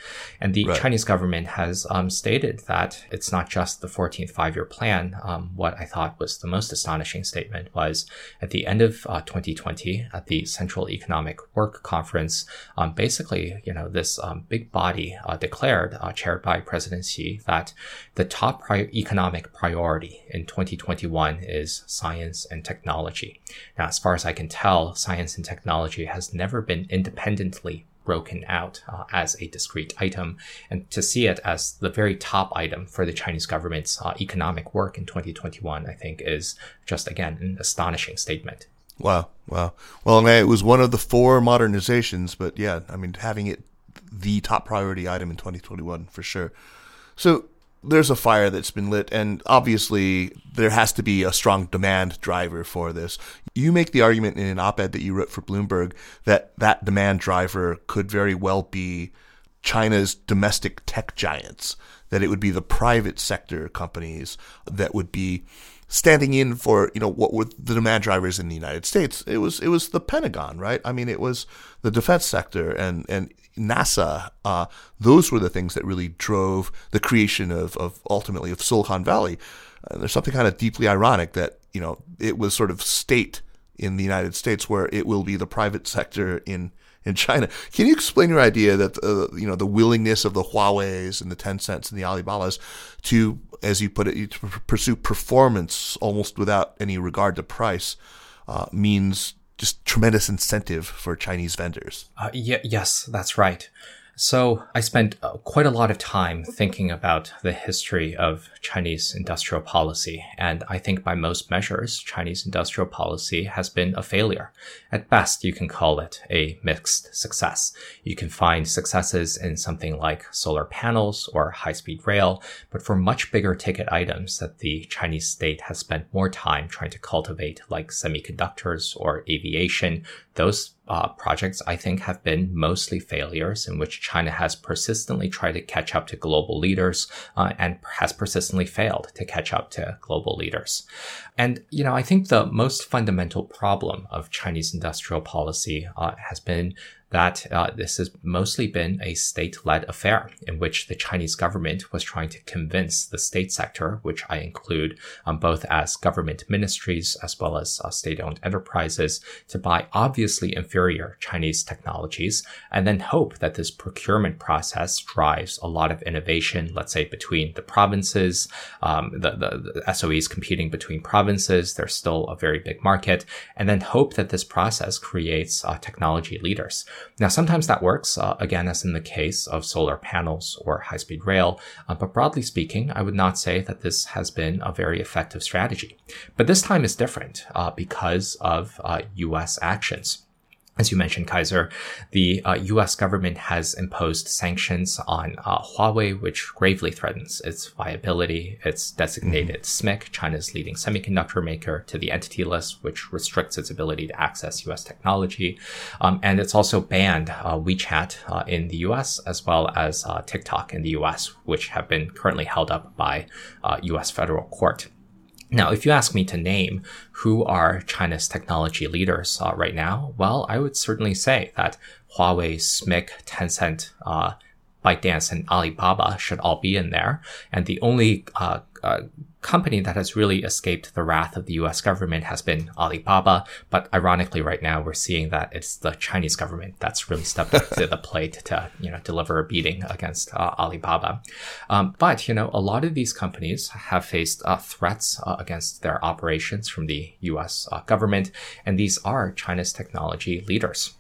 And the right. Chinese government has um, stated that it's not just the 14th five-year plan. Um, what I thought was the most astonishing statement was at the end of 2020 uh, at the Central Economic Work Conference um, basically, you know, this um, big body uh, declared, uh, chaired by President Xi, that the top pri- economic priority in 2021 is science and technology. Now, as far as I can tell, science and technology has never been independently broken out uh, as a discrete item and to see it as the very top item for the Chinese government's uh, economic work in 2021, I think is just again an astonishing statement. Wow, wow. Well, it was one of the four modernizations, but yeah, I mean, having it the top priority item in 2021 for sure. So there's a fire that's been lit, and obviously there has to be a strong demand driver for this. You make the argument in an op-ed that you wrote for Bloomberg that that demand driver could very well be China's domestic tech giants, that it would be the private sector companies that would be standing in for you know what were the demand drivers in the United States. It was it was the Pentagon, right? I mean, it was the defense sector and and NASA. Uh, those were the things that really drove the creation of of ultimately of Silicon Valley. There's something kind of deeply ironic that you know it was sort of state in the United States where it will be the private sector in in China. Can you explain your idea that uh, you know the willingness of the Huawei's and the Tencents and the Alibabas to, as you put it, to pursue performance almost without any regard to price uh, means just tremendous incentive for Chinese vendors? Uh, y- yes, that's right. So I spent uh, quite a lot of time thinking about the history of Chinese industrial policy, and I think by most measures, Chinese industrial policy has been a failure. At best, you can call it a mixed success. You can find successes in something like solar panels or high-speed rail, but for much bigger ticket items that the Chinese state has spent more time trying to cultivate, like semiconductors or aviation, those uh, projects, I think, have been mostly failures in which China has persistently tried to catch up to global leaders uh, and has persistently failed to catch up to global leaders. And, you know, I think the most fundamental problem of Chinese industrial policy uh, has been that uh, this has mostly been a state-led affair in which the Chinese government was trying to convince the state sector, which I include um, both as government ministries as well as uh, state-owned enterprises, to buy obviously inferior Chinese technologies, and then hope that this procurement process drives a lot of innovation, let's say between the provinces, um, the, the, the SOEs competing between provinces, there's still a very big market, and then hope that this process creates uh, technology leaders. Now, sometimes that works, uh, again, as in the case of solar panels or high speed rail. Uh, but broadly speaking, I would not say that this has been a very effective strategy. But this time is different uh, because of US uh, actions as you mentioned, Kaiser, the uh, U.S. government has imposed sanctions on uh, Huawei, which gravely threatens its viability. It's designated mm-hmm. SMIC, China's leading semiconductor maker, to the entity list, which restricts its ability to access U.S. technology. Um, and it's also banned uh, WeChat uh, in the U.S. as well as uh, TikTok in the U.S., which have been currently held up by U.S. Uh, federal court. Now, if you ask me to name who are China's technology leaders uh, right now, well, I would certainly say that Huawei, SMIC, Tencent, uh, ByteDance, and Alibaba should all be in there. And the only uh, uh company that has really escaped the wrath of the US government has been Alibaba. But ironically, right now, we're seeing that it's the Chinese government that's really stepped up to the plate to, you know, deliver a beating against uh, Alibaba. Um, but, you know, a lot of these companies have faced uh, threats uh, against their operations from the US uh, government. And these are China's technology leaders.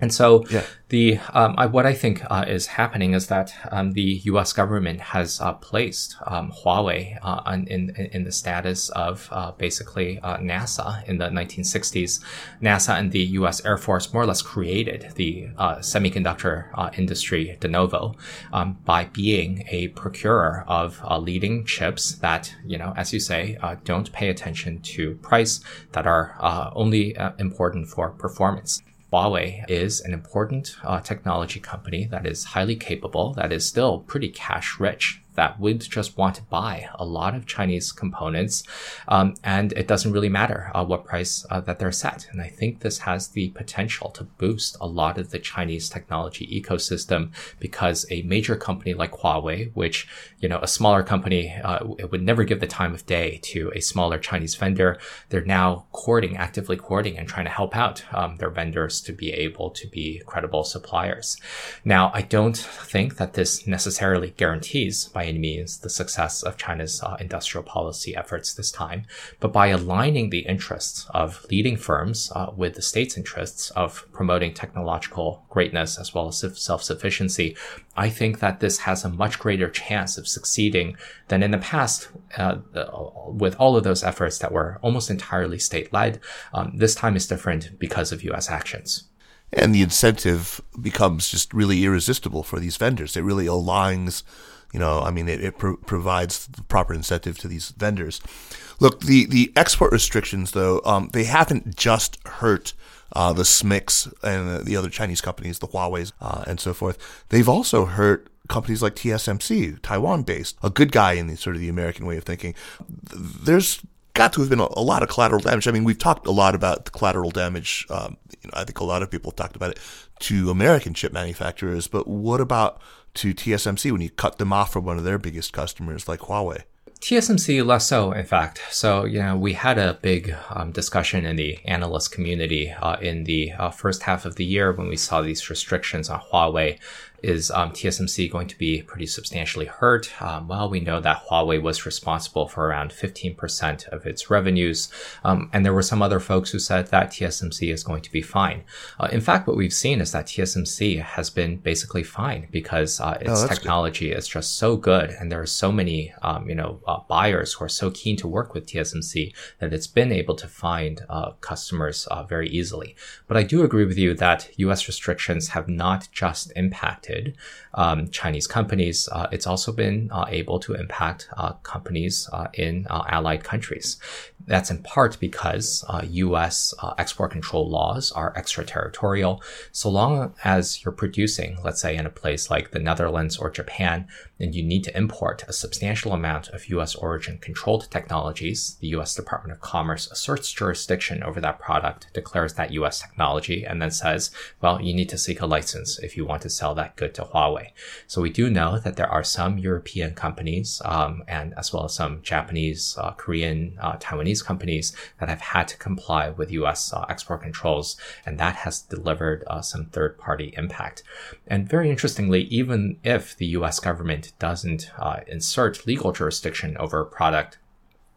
And so yeah. the um, I, what I think uh, is happening is that um, the U.S. government has uh, placed um, Huawei uh, in, in, in the status of uh, basically uh, NASA in the 1960s. NASA and the U.S. Air Force more or less created the uh, semiconductor industry de novo um, by being a procurer of leading chips that you know, as you say, don't pay attention to price, that are only important for performance. Huawei is an important uh, technology company that is highly capable, that is still pretty cash rich that would just want to buy a lot of Chinese components. Um, and it doesn't really matter uh, what price uh, that they're set. And I think this has the potential to boost a lot of the Chinese technology ecosystem because a major company like Huawei, which, you know, a smaller company, uh, would never give the time of day to a smaller Chinese vendor. They're now courting, actively courting and trying to help out um, their vendors to be able to be credible suppliers. Now, I don't think that this necessarily guarantees by any means the success of China's uh, industrial policy efforts this time, but by aligning the interests of leading firms uh, with the state's interests of promoting technological greatness as well as self-sufficiency, I think that this has a much greater chance of succeeding than in the past uh, with all of those efforts that were almost entirely state-led. Um, this time is different because of U.S. actions and the incentive becomes just really irresistible for these vendors. It really aligns you know, I mean, it, it pro- provides the proper incentive to these vendors. Look, the, the export restrictions, though, um, they haven't just hurt uh, the SMICs and the other Chinese companies, the Huawei's, uh, and so forth. They've also hurt companies like TSMC, Taiwan based, a good guy in the sort of the American way of thinking. There's got to have been a, lot of collateral damage. I mean, we've talked a lot about the collateral damage. Um, you know, I think a lot of people have talked about it to American chip manufacturers, but what about to TSMC when you cut them off from one of their biggest customers like Huawei? TSMC less so, in fact. So, you know, we had a big um, discussion in the analyst community uh, in the uh, first half of the year when we saw these restrictions on Huawei is um, TSMC going to be pretty substantially hurt? Um, well, we know that Huawei was responsible for around 15% of its revenues. Um, and there were some other folks who said that TSMC is going to be fine. Uh, in fact, what we've seen is that TSMC has been basically fine because uh, its oh, technology good. is just so good. And there are so many, um, you know, uh, buyers who are so keen to work with TSMC that it's been able to find uh, customers uh, very easily. But I do agree with you that US restrictions have not just impacted impacted um, Chinese companies, uh, it's also been uh, able to impact uh, companies uh, in uh, allied countries. That's in part because U.S. export control laws are extraterritorial. So long as you're producing, let's say, in a place like the Netherlands or Japan, then you need to import a substantial amount of U.S. origin controlled technologies. The U.S. Department of Commerce asserts jurisdiction over that product, declares that U.S. technology, and then says, well, you need to seek a license if you want to sell that good to Huawei. So we do know that there are some European companies, um, and as well as some Japanese, uh, Korean, uh, Taiwanese companies that have had to comply with U.S. Uh, export controls, and that has delivered uh, some third-party impact. And very interestingly, even if the U.S. government doesn't uh, insert legal jurisdiction over a product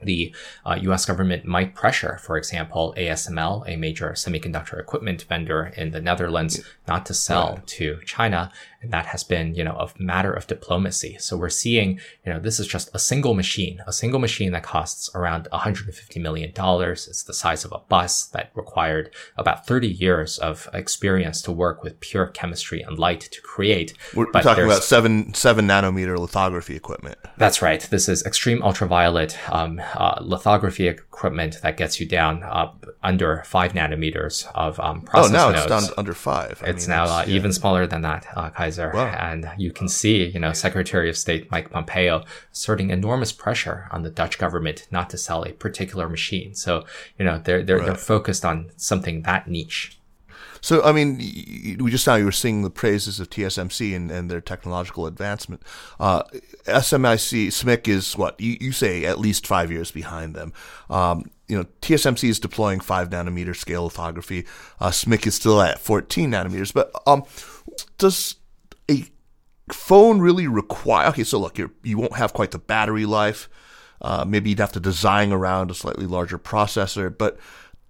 the uh, US government might pressure, for example, ASML, a major semiconductor equipment vendor in the Netherlands, not to sell right. to China. And that has been, you know, a matter of diplomacy. So we're seeing, you know, this is just a single machine, a single machine that costs around $150 million. It's the size of a bus that required about 30 years of experience to work with pure chemistry and light to create. We're but talking about seven, seven nanometer lithography equipment. That's right. This is extreme ultraviolet, um, uh, lithography equipment that gets you down uh, under five nanometers of um, process Oh, now nodes. it's down under five. I it's mean, now uh, yeah. even smaller than that, uh, Wow. And you can see, you know, Secretary of State Mike Pompeo asserting enormous pressure on the Dutch government not to sell a particular machine. So, you know, they're they're, right. they're focused on something that niche. So, I mean, we just now you were singing the praises of TSMC and, and their technological advancement. Uh, SMIC, SMIC is what you, you say at least five years behind them. Um, you know, TSMC is deploying five nanometer scale lithography. Uh, SMIC is still at 14 nanometers. But um, does phone really require? Okay, so look, you you won't have quite the battery life. Uh, maybe you'd have to design around a slightly larger processor, but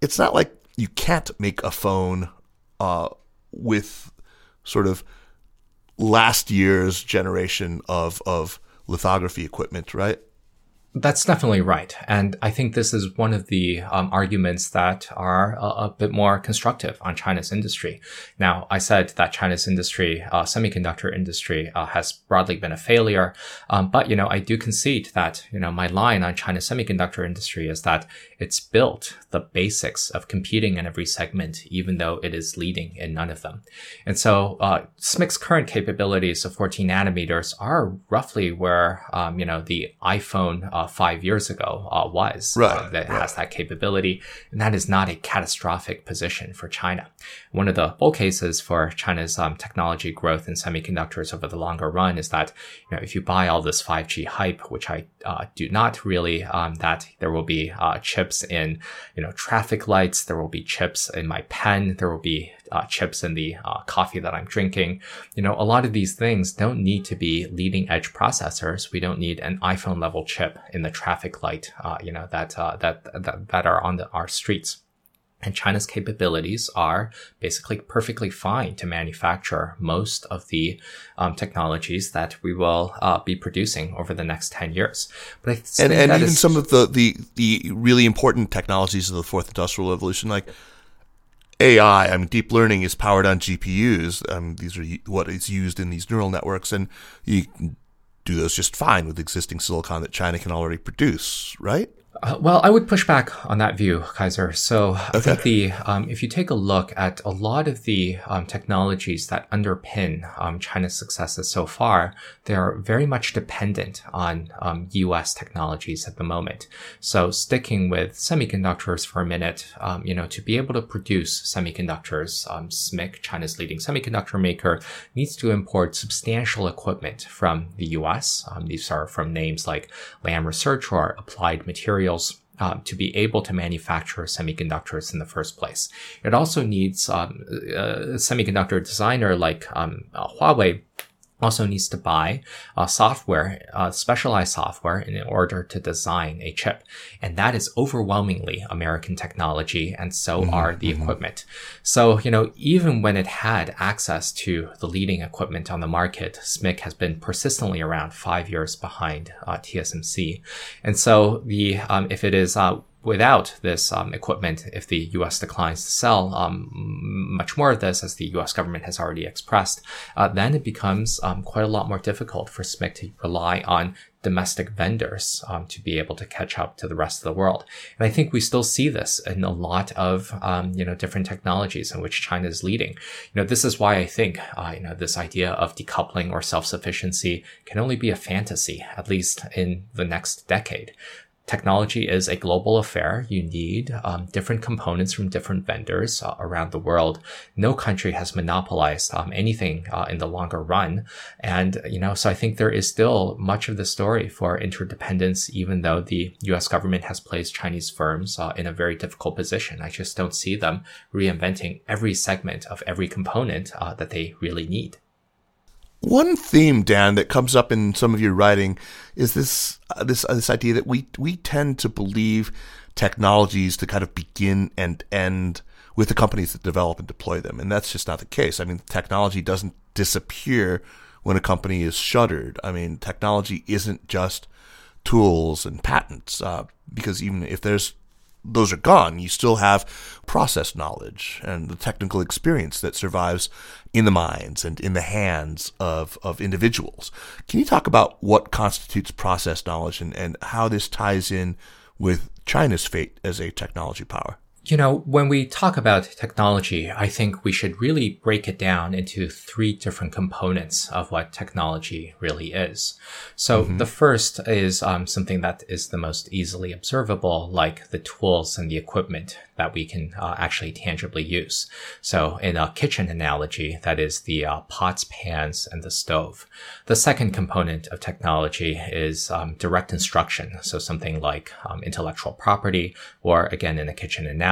it's not like you can't make a phone uh, with sort of last year's generation of of lithography equipment, right? That's definitely right. And I think this is one of the um, arguments that are a, a, bit more constructive on China's industry. Now, I said that China's industry, uh, semiconductor industry, uh, has broadly been a failure. Um, but, you know, I do concede that, you know, my line on China's semiconductor industry is that it's built the basics of competing in every segment, even though it is leading in none of them. And so, uh, SMIC's current capabilities of 14 nanometers are roughly where, um, you know, the iPhone, uh, five years ago uh, was right, uh, that right. has that capability, and that is not a catastrophic position for China. One of the bull cases for China's um, technology growth in semiconductors over the longer run is that you know if you buy all this 5G hype, which I uh, do not really, um, that there will be uh, chips in you know traffic lights, there will be chips in my pen, there will be uh, chips in the uh, coffee that I'm drinking. You know, a lot of these things don't need to be leading edge processors. We don't need an iPhone level chip in the traffic light, uh, you know, that, uh, that, that, that are on the, our streets. And China's capabilities are basically perfectly fine to manufacture most of the um, technologies that we will uh, be producing over the next 10 years. But I and, and even some of the, the, the really important technologies of the fourth industrial revolution, like AI, I mean, deep learning is powered on GPUs. Um, these are what is used in these neural networks, and you do those just fine with existing silicon that China can already produce, right? Uh, well, I would push back on that view, Kaiser. So okay. I think the um, if you take a look at a lot of the um, technologies that underpin um, China's successes so far, they are very much dependent on U.S. Um, technologies at the moment. So sticking with semiconductors for a minute, um, you know, to be able to produce semiconductors, um, SMIC, China's leading semiconductor maker, needs to import substantial equipment from the U.S. these are from names like Lam Research or Applied Materials materials um, to be able to manufacture semiconductors in the first place. It also needs um, a semiconductor designer like um, uh, Huawei also needs to buy uh, software, uh, specialized software in order to design a chip. And that is overwhelmingly American technology. And so mm-hmm, are the mm-hmm. equipment. So, you know, even when it had access to the leading equipment on the market, SMIC has been persistently around five years behind uh, TSMC. And so the, um, if it is, uh, without this um, equipment, if the U.S. declines to sell, um, much more of this, as the U.S. government has already expressed, uh, then it becomes um, quite a lot more difficult for SMIC to rely on domestic vendors um, to be able to catch up to the rest of the world. And I think we still see this in a lot of um, you know different technologies in which China is leading. You know, this is why I think uh, you know this idea of decoupling or self sufficiency can only be a fantasy, at least in the next decade technology is a global affair. You need um, different components from different vendors uh, around the world. No country has monopolized um, anything uh, in the longer run. And, you know, so I think there is still much of the story for interdependence, even though the US government has placed Chinese firms uh, in a very difficult position. I just don't see them reinventing every segment of every component uh, that they really need. One theme, Dan, that comes up in some of your writing is this uh, this uh, this idea that we we tend to believe technologies to kind of begin and end with the companies that develop and deploy them, and that's just not the case. I mean, technology doesn't disappear when a company is shuttered. I mean, technology isn't just tools and patents, uh, because even if there's those are gone. You still have process knowledge and the technical experience that survives in the minds and in the hands of, of individuals. Can you talk about what constitutes process knowledge and, and how this ties in with China's fate as a technology power? You know, when we talk about technology, I think we should really break it down into three different components of what technology really is. So mm-hmm. the first is um, something that is the most easily observable, like the tools and the equipment that we can uh, actually tangibly use. So in a kitchen analogy, that is the uh, pots, pans, and the stove. The second component of technology is um, direct instruction. So something like um, intellectual property, or again, in a kitchen analogy,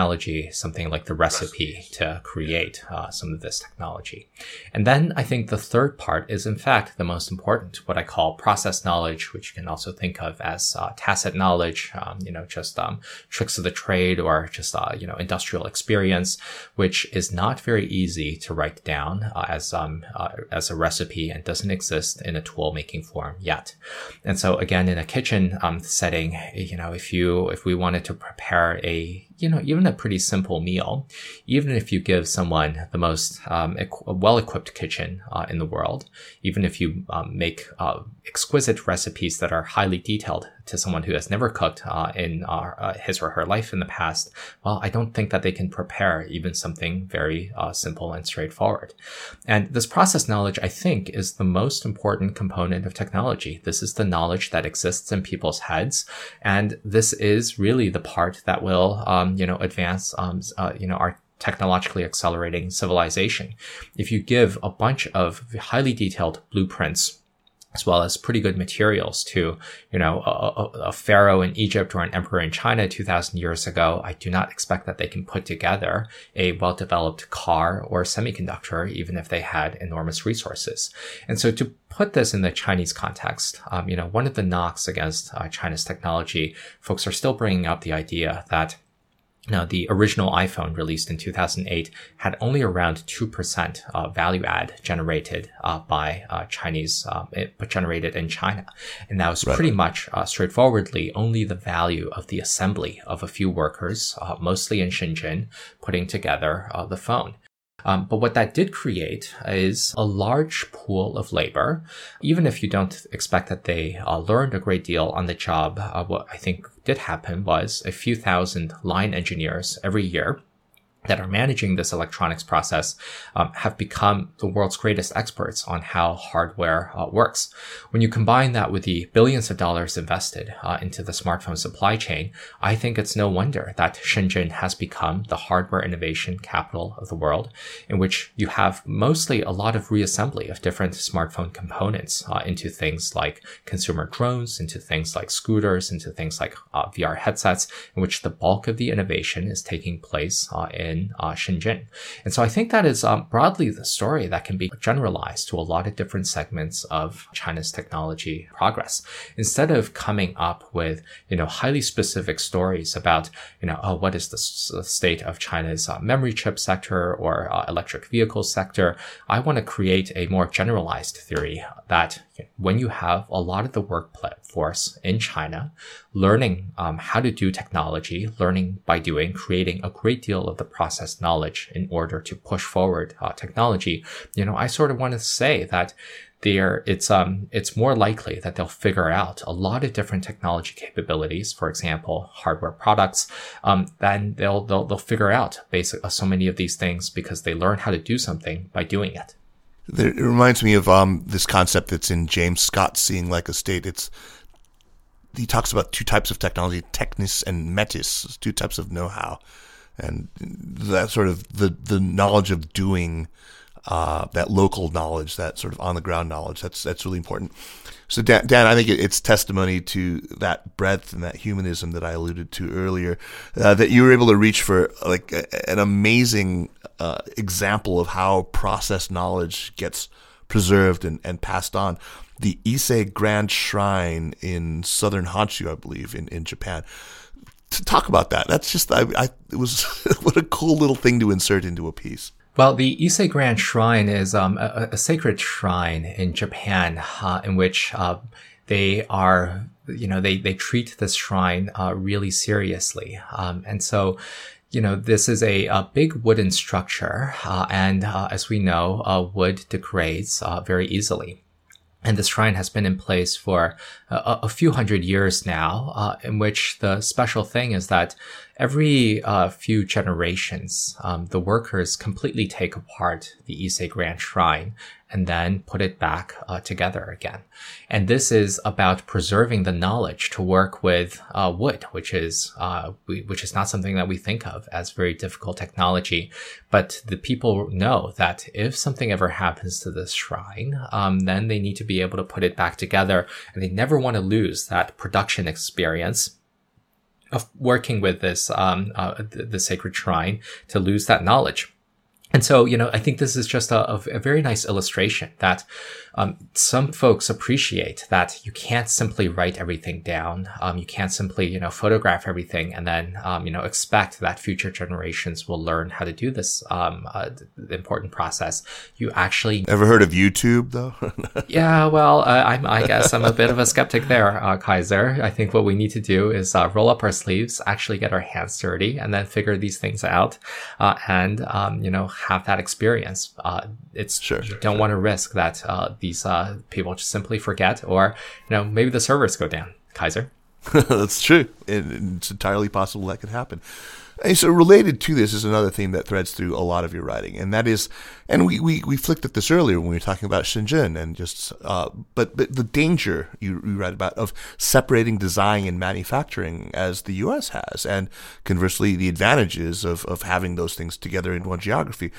something like the recipe to create uh, some of this technology. And then I think the third part is in fact the most important, what I call process knowledge, which you can also think of as uh, tacit knowledge, um, you know, just um, tricks of the trade or just uh, you know, industrial experience, which is not very easy to write down uh, as, um, uh, as a recipe and doesn't exist in a tool making form yet. And so again, in a kitchen um, setting, you know, if you, if we wanted to prepare a you know, even a pretty simple meal, even if you give someone the most um, well-equipped kitchen uh, in the world, even if you um, make uh, exquisite recipes that are highly detailed to someone who has never cooked uh, in uh, his or her life in the past, well, I don't think that they can prepare even something very uh, simple and straightforward. And this process knowledge, I think, is the most important component of technology. This is the knowledge that exists in people's heads, and this is really the part that will um, you know, advance, um, uh, you know, our technologically accelerating civilization. If you give a bunch of highly detailed blueprints as well as pretty good materials to, you know, a, a, pharaoh in Egypt or an emperor in China 2000 years ago, I do not expect that they can put together a well-developed car or semiconductor, even if they had enormous resources. And so to put this in the Chinese context, um, you know, one of the knocks against uh, China's technology, folks are still bringing up the idea that now, the original iPhone released in 2008 had only around 2% uh, value add generated uh, by uh, Chinese, uh, but generated in China. And that was right. pretty much uh, straightforwardly only the value of the assembly of a few workers, uh, mostly in Shenzhen, putting together the phone. Um, but what that did create is a large pool of labor. Even if you don't expect that they uh, learned a great deal on the job, uh, what I think did happen was a few thousand line engineers every year that are managing this electronics process um, have become the world's greatest experts on how hardware uh, works. When you combine that with the billions of dollars invested uh, into the smartphone supply chain, I think it's no wonder that Shenzhen has become the hardware innovation capital of the world, in which you have mostly a lot of reassembly of different smartphone components uh, into things like consumer drones, into things like scooters, into things like uh, VR headsets, in which the bulk of the innovation is taking place uh, in in uh, Shenzhen. And so I think that is um, broadly the story that can be generalized to a lot of different segments of China's technology progress. Instead of coming up with, you know, highly specific stories about, you know, oh, what is the state of China's uh, memory chip sector or uh, electric vehicle sector, I want to create a more generalized theory that when you have a lot of the workforce in China learning um, how to do technology, learning by doing, creating a great deal of the process knowledge in order to push forward uh, technology. You know, I sort of want to say that there it's um it's more likely that they'll figure out a lot of different technology capabilities for example hardware products um then they'll they'll, they'll figure out basic uh, so many of these things because they learn how to do something by doing it it reminds me of um this concept that's in James Scott seeing like a state it's he talks about two types of technology techne and metis two types of know-how and that sort of the the knowledge of doing uh, that local knowledge, that sort of on the ground knowledge. That's that's really important. So Dan, Dan I think it's testimony to that breadth and that humanism that I alluded to earlier, uh, that you were able to reach for like a, an amazing uh, example of how process knowledge gets preserved and, and passed on. The Ise Grand Shrine in southern Honshu, I believe, in, in Japan. To talk about that, that's just I, I it was what a cool little thing to insert into a piece. Well, the Ise Grand Shrine is um, a, a, sacred shrine in Japan uh, in which uh, they are, you know, they, they treat this shrine uh, really seriously. Um, and so, you know, this is a, a big wooden structure. Uh, and uh, as we know, uh, wood degrades very easily. And this shrine has been in place for a, a few hundred years now, uh, in which the special thing is that every uh, few generations, um, the workers completely take apart the Ise Grand Shrine and then put it back uh, together again. And this is about preserving the knowledge to work with uh, wood, which is uh, we, which is not something that we think of as very difficult technology. But the people know that if something ever happens to this shrine, um, then they need to be able to put it back together, and they never want to lose that production experience of working with this um, uh, the, the sacred shrine to lose that knowledge. And so, you know, I think this is just a, a very nice illustration that um, some folks appreciate that you can't simply write everything down. Um, you can't simply, you know, photograph everything and then, um, you know, expect that future generations will learn how to do this um, uh, important process. You actually ever heard of YouTube though? yeah, well, uh, i guess I'm a bit of a skeptic there, uh, Kaiser. I think what we need to do is uh, roll up our sleeves, actually get our hands dirty, and then figure these things out, uh, and um, you know, have that experience. Uh, it's sure, you don't sure. want to risk that these uh, people just simply forget, or you know maybe the servers go down. Kaiser. That's true. it's entirely possible that could happen. And so related to this is another theme that threads through a lot of your writing, and that is, and we, we, we flicked at this earlier when we were talking about Shenzhen and just, uh, but but the danger you, you write about of separating design and manufacturing as the U.S. has, and conversely the advantages of of having those things together in one geography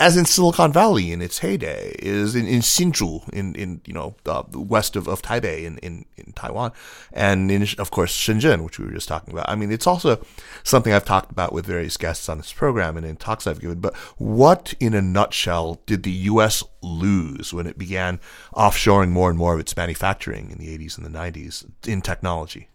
as in Silicon Valley in its heyday, is in, in Hsinchu, in, in you know uh, west of, of Taipei in, in, in Taiwan, and in of course Shenzhen, which we were just talking about. I mean, it's also something I've talked about with various guests on this program and in talks I've given. But what, in a nutshell, did the U.S. lose when it began offshoring more and more of its manufacturing in the 80s and the 90s in technology?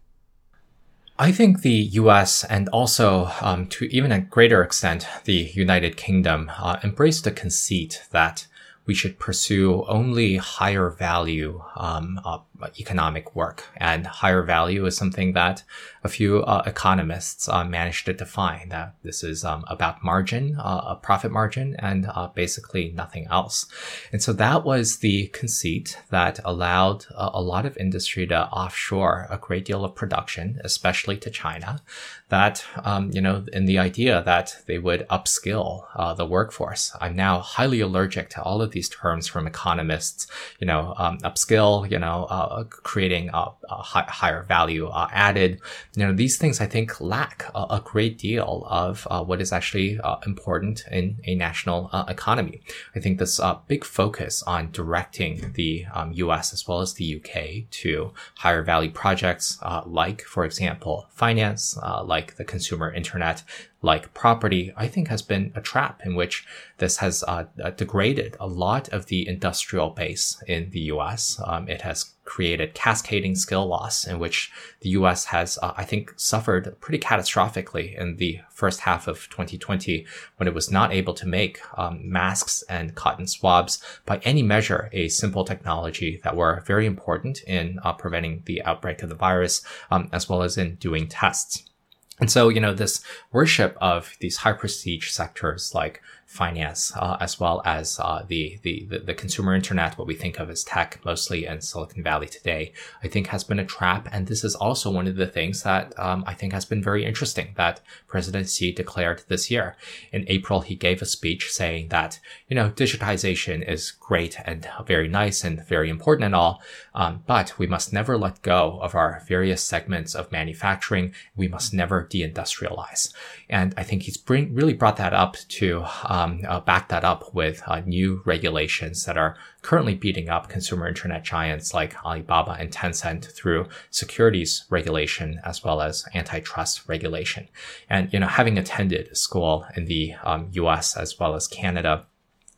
I think the U.S. and also, um, to even a greater extent, the United Kingdom uh, embraced the conceit that we should pursue only higher value um, uh, economic work. And higher value is something that a few uh, economists uh, managed to define that this is um, about margin, uh, a profit margin, and uh, basically nothing else. And so that was the conceit that allowed a lot of industry to offshore a great deal of production, especially to China. That, um, you know, in the idea that they would upskill uh, the workforce. I'm now highly allergic to all of these terms from economists, you know, um, upskill, you know, uh, uh, creating a, a high, higher value uh, added. You know, these things I think lack a, a great deal of uh, what is actually uh, important in a national economy. I think this big focus on directing the um, U.S. as well as the U.K. to higher value projects, like, for example, finance, like the consumer internet, like property, I think has been a trap in which this has uh, degraded a lot of the industrial base in the US. Um, it has created cascading skill loss in which the US has, uh, I think, suffered pretty catastrophically in the first half of 2020 when it was not able to make um, masks and cotton swabs by any measure a simple technology that were very important in uh, preventing the outbreak of the virus um, as well as in doing tests. And so, you know, this worship of these high prestige sectors like finance, uh, as well as uh, the, the, the consumer internet, what we think of as tech, mostly in Silicon Valley today, I think has been a trap. And this is also one of the things that um, I think has been very interesting that President Xi declared this year. In April, he gave a speech saying that you know digitization is great and very nice and very important and all, um, but we must never let go of our various segments of manufacturing. We must never deindustrialize. And I think he's bring, really brought that up to um, uh, back that up with uh, new regulations that are currently beating up consumer internet giants like Alibaba and Tencent through securities regulation as well as antitrust regulation. And, you know, having attended school in the um, US as well as Canada,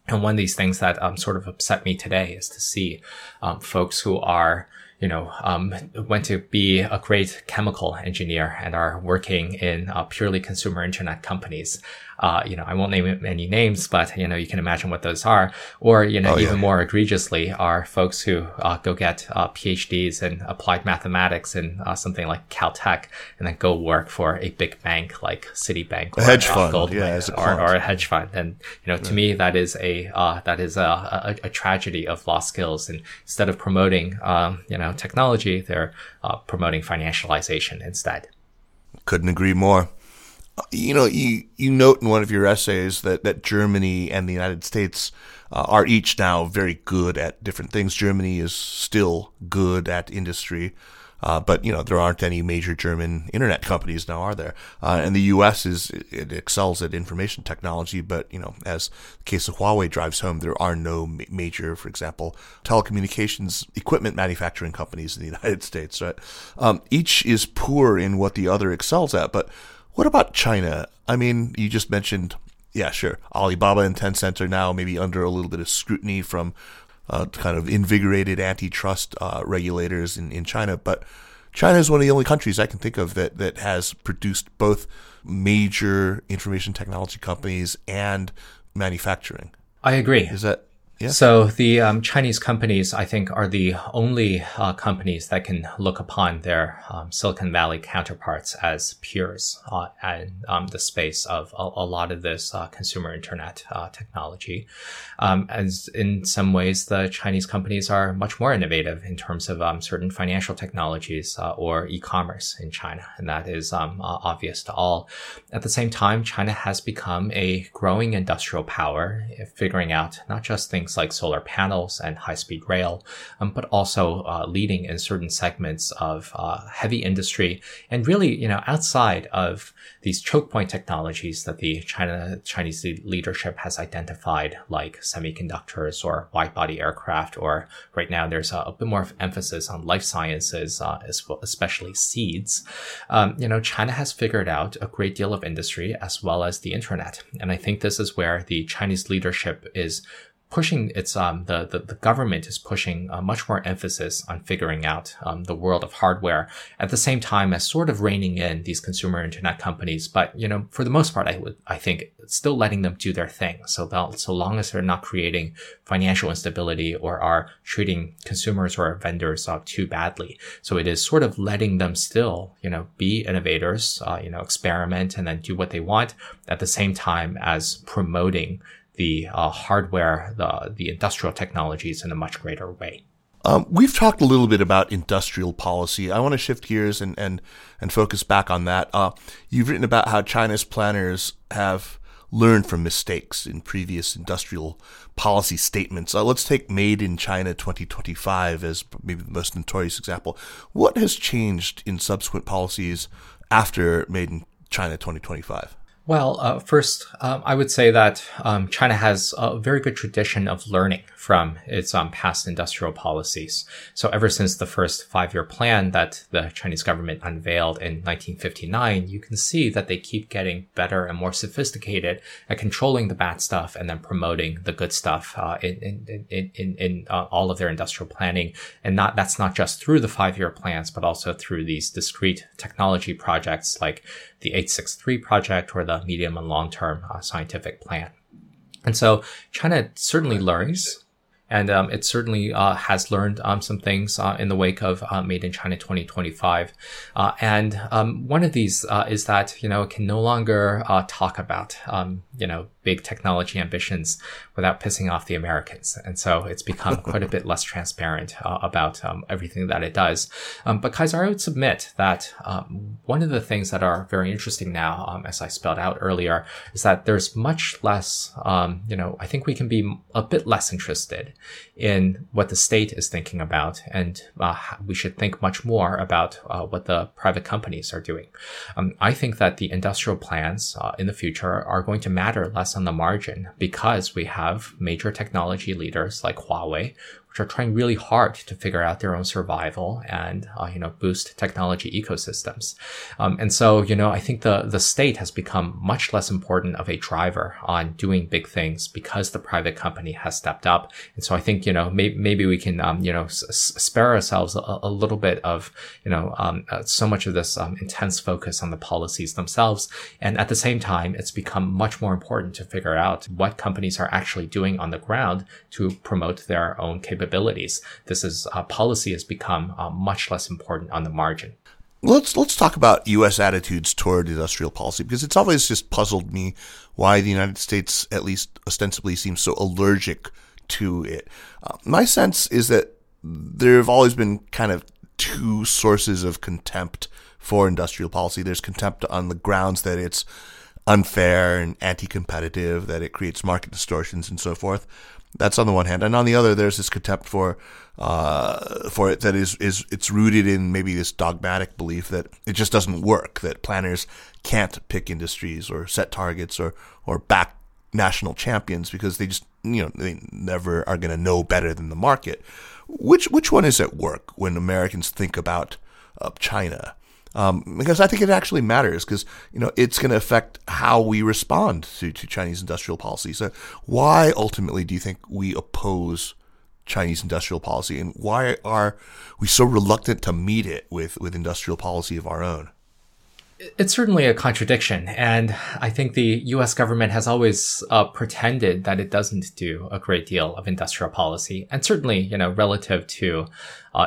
and one of these things that um, sort of upset me today is to see um, folks who are you know, um, went to be a great chemical engineer and are working in uh, purely consumer internet companies uh, you know, I won't name any names, but you know, you can imagine what those are. Or you know, oh, even yeah. more egregiously are folks who uh, go get uh, PhDs in applied mathematics in uh, something like Caltech, and then go work for a big bank like Citibank or a hedge uh, fund, Goldman, yeah, a or, or, a hedge fund. And you know, to me, that is a uh, that is a, a, a, tragedy of lost skills. And instead of promoting, um, you know, technology, they're promoting financialization instead. Couldn't agree more you know, you, you note in one of your essays that, that Germany and the United States uh, are each now very good at different things. Germany is still good at industry. Uh, but you know there aren't any major German internet companies now, are there? Uh, and the U.S. is it excels at information technology, but you know as the case of Huawei drives home, there are no ma- major, for example, telecommunications equipment manufacturing companies in the United States. Right? Um, each is poor in what the other excels at, but what about China? I mean, you just mentioned, yeah, sure. Alibaba and Tencent are now maybe under a little bit of scrutiny from uh, kind of invigorated antitrust uh, regulators in, in China. But China is one of the only countries I can think of that, that has produced both major information technology companies and manufacturing. I agree. Is that So the um, Chinese companies, I think, are the only uh, companies that can look upon their um, Silicon Valley counterparts as peers uh, in um, the space of a, a lot of this uh, consumer internet uh, technology. Um, as in some ways, the Chinese companies are much more innovative in terms of um, certain financial technologies uh, or e-commerce in China, and that is um, obvious to all. At the same time, China has become a growing industrial power, figuring out not just things things like solar panels and high speed rail, um, but also uh, leading in certain segments of uh, heavy industry and really, you know, outside of these choke point technologies that the China Chinese leadership has identified, like semiconductors or wide body aircraft, or right now there's a, a bit more emphasis on life sciences, uh, especially seeds. Um, you know, China has figured out a great deal of industry as well as the internet, and I think this is where the Chinese leadership is pushing its um the the, the government is pushing uh, much more emphasis on figuring out um, the world of hardware at the same time as sort of reining in these consumer internet companies. But you know for the most part i would i think still letting them do their thing. So they'll so long as they're not creating financial instability or are treating consumers or vendors uh, too badly. So it is sort of letting them still you know be innovators uh, you know experiment and then do what they want at the same time as promoting the uh, hardware, the the industrial technologies in a much greater way. Um, we've talked a little bit about industrial policy. I want to shift gears and and and focus back on that. Uh, you've written about how China's planners have learned from mistakes in previous industrial policy statements. Uh, let's take Made in China 2025 as maybe the most notorious example. What has changed in subsequent policies after Made in China 2025? Well, uh, first, um, I would say that um, China has a very good tradition of learning from its um, past industrial policies. So ever since the first five-year plan that the Chinese government unveiled in 1959, you can see that they keep getting better and more sophisticated at controlling the bad stuff and then promoting the good stuff uh, in in in in, uh, all of their industrial planning. And not that's not just through the five-year plans, but also through these discrete technology projects like the 863 project or the medium and long-term uh, scientific plan. And so China certainly learns and um, it certainly uh, has learned um, some things uh, in the wake of uh, Made in China 2025. Uh, and um, one of these uh, is that you know it can no longer uh, talk about um, you know big technology ambitions without pissing off the Americans, and so it's become quite a bit less transparent about um, everything that it does. Um, but Kaiser, I would submit that one of the things that are very interesting now, as I spelled out earlier, is that there's much less. you know, I think we can be a bit less interested in what the state is thinking about, and uh, we should think much more about uh, what the private companies are doing. Um, I think that the industrial plans uh, in the future are going to matter less on the margin because we have major technology leaders like Huawei which are trying really hard to figure out their own survival and uh, you know boost technology ecosystems. Um, and so you know I think the the state has become much less important of a driver on doing big things because the private company has stepped up. And so I think you know may, maybe we can um, you know s- spare ourselves a, a, little bit of you know um, uh, so much of this um, intense focus on the policies themselves. And at the same time, it's become much more important to figure out what companies are actually doing on the ground to promote their own capabilities capabilities, this is uh, policy has become uh, much less important on the margin. Let's let's talk about U.S. attitudes toward industrial policy because it's always just puzzled me why the United States, at least ostensibly, seems so allergic to it. Uh, my sense is that there have always been kind of two sources of contempt for industrial policy. There's contempt on the grounds that it's unfair and anti-competitive, that it creates market distortions and so forth. That's on the one hand, and on the other, there's this contempt for uh, for it that is is it's rooted in maybe this dogmatic belief that it just doesn't work, that planners can't pick industries or set targets or or back national champions because they just you know they never are going to know better than the market. Which which one is at work when Americans think about uh, China? Um, because I think it actually matters because you know it's going to affect how we respond to, to Chinese industrial policy. So why ultimately do you think we oppose Chinese industrial policy, and why are we so reluctant to meet it with with industrial policy of our own? It's certainly a contradiction, and I think the U.S. government has always uh, pretended that it doesn't do a great deal of industrial policy, and certainly, you know, relative to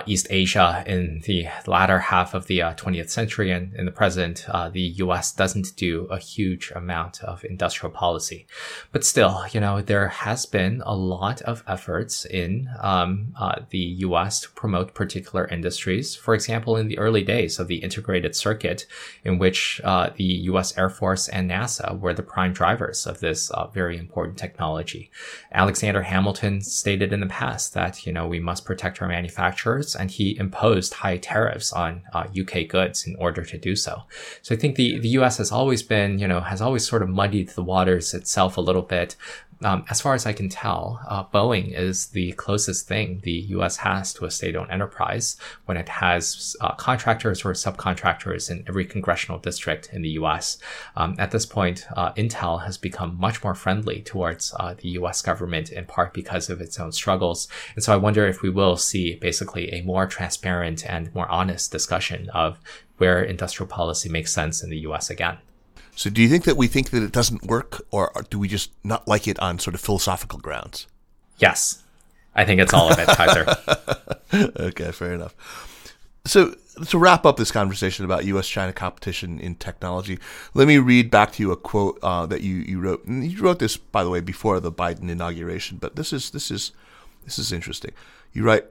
East Asia in the latter half of the uh, 20th century and in the present, uh, the U.S. doesn't do a huge amount of industrial policy. But still, you know, there has been a lot of efforts in um, uh, the U.S. to promote particular industries. For example, in the early days of the integrated circuit, in which uh, the U.S. Air Force and NASA were the prime drivers of this uh, very important technology. Alexander Hamilton stated in the past that, you know, we must protect our manufacturers and he imposed high tariffs on uh, UK goods in order to do so. So I think the, the US has always been, you know, has always sort of muddied the waters itself a little bit um, as far as I can tell, uh, Boeing is the closest thing the U.S. has to a state-owned enterprise when it has uh, contractors or subcontractors in every congressional district in the U.S. Um, at this point, uh, Intel has become much more friendly towards uh, the U.S. government in part because of its own struggles, and so I wonder if we will see basically a more transparent and more honest discussion of where industrial policy makes sense in the U.S. again. So, do you think that we think that it doesn't work, or do we just not like it on sort of philosophical grounds? Yes, I think it's all of it, Kaiser. okay, fair enough. So, to wrap up this conversation about U.S. China competition in technology, let me read back to you a quote uh, that you, you wrote. And you wrote this, by the way, before the Biden inauguration, but this is this is this is interesting. You write,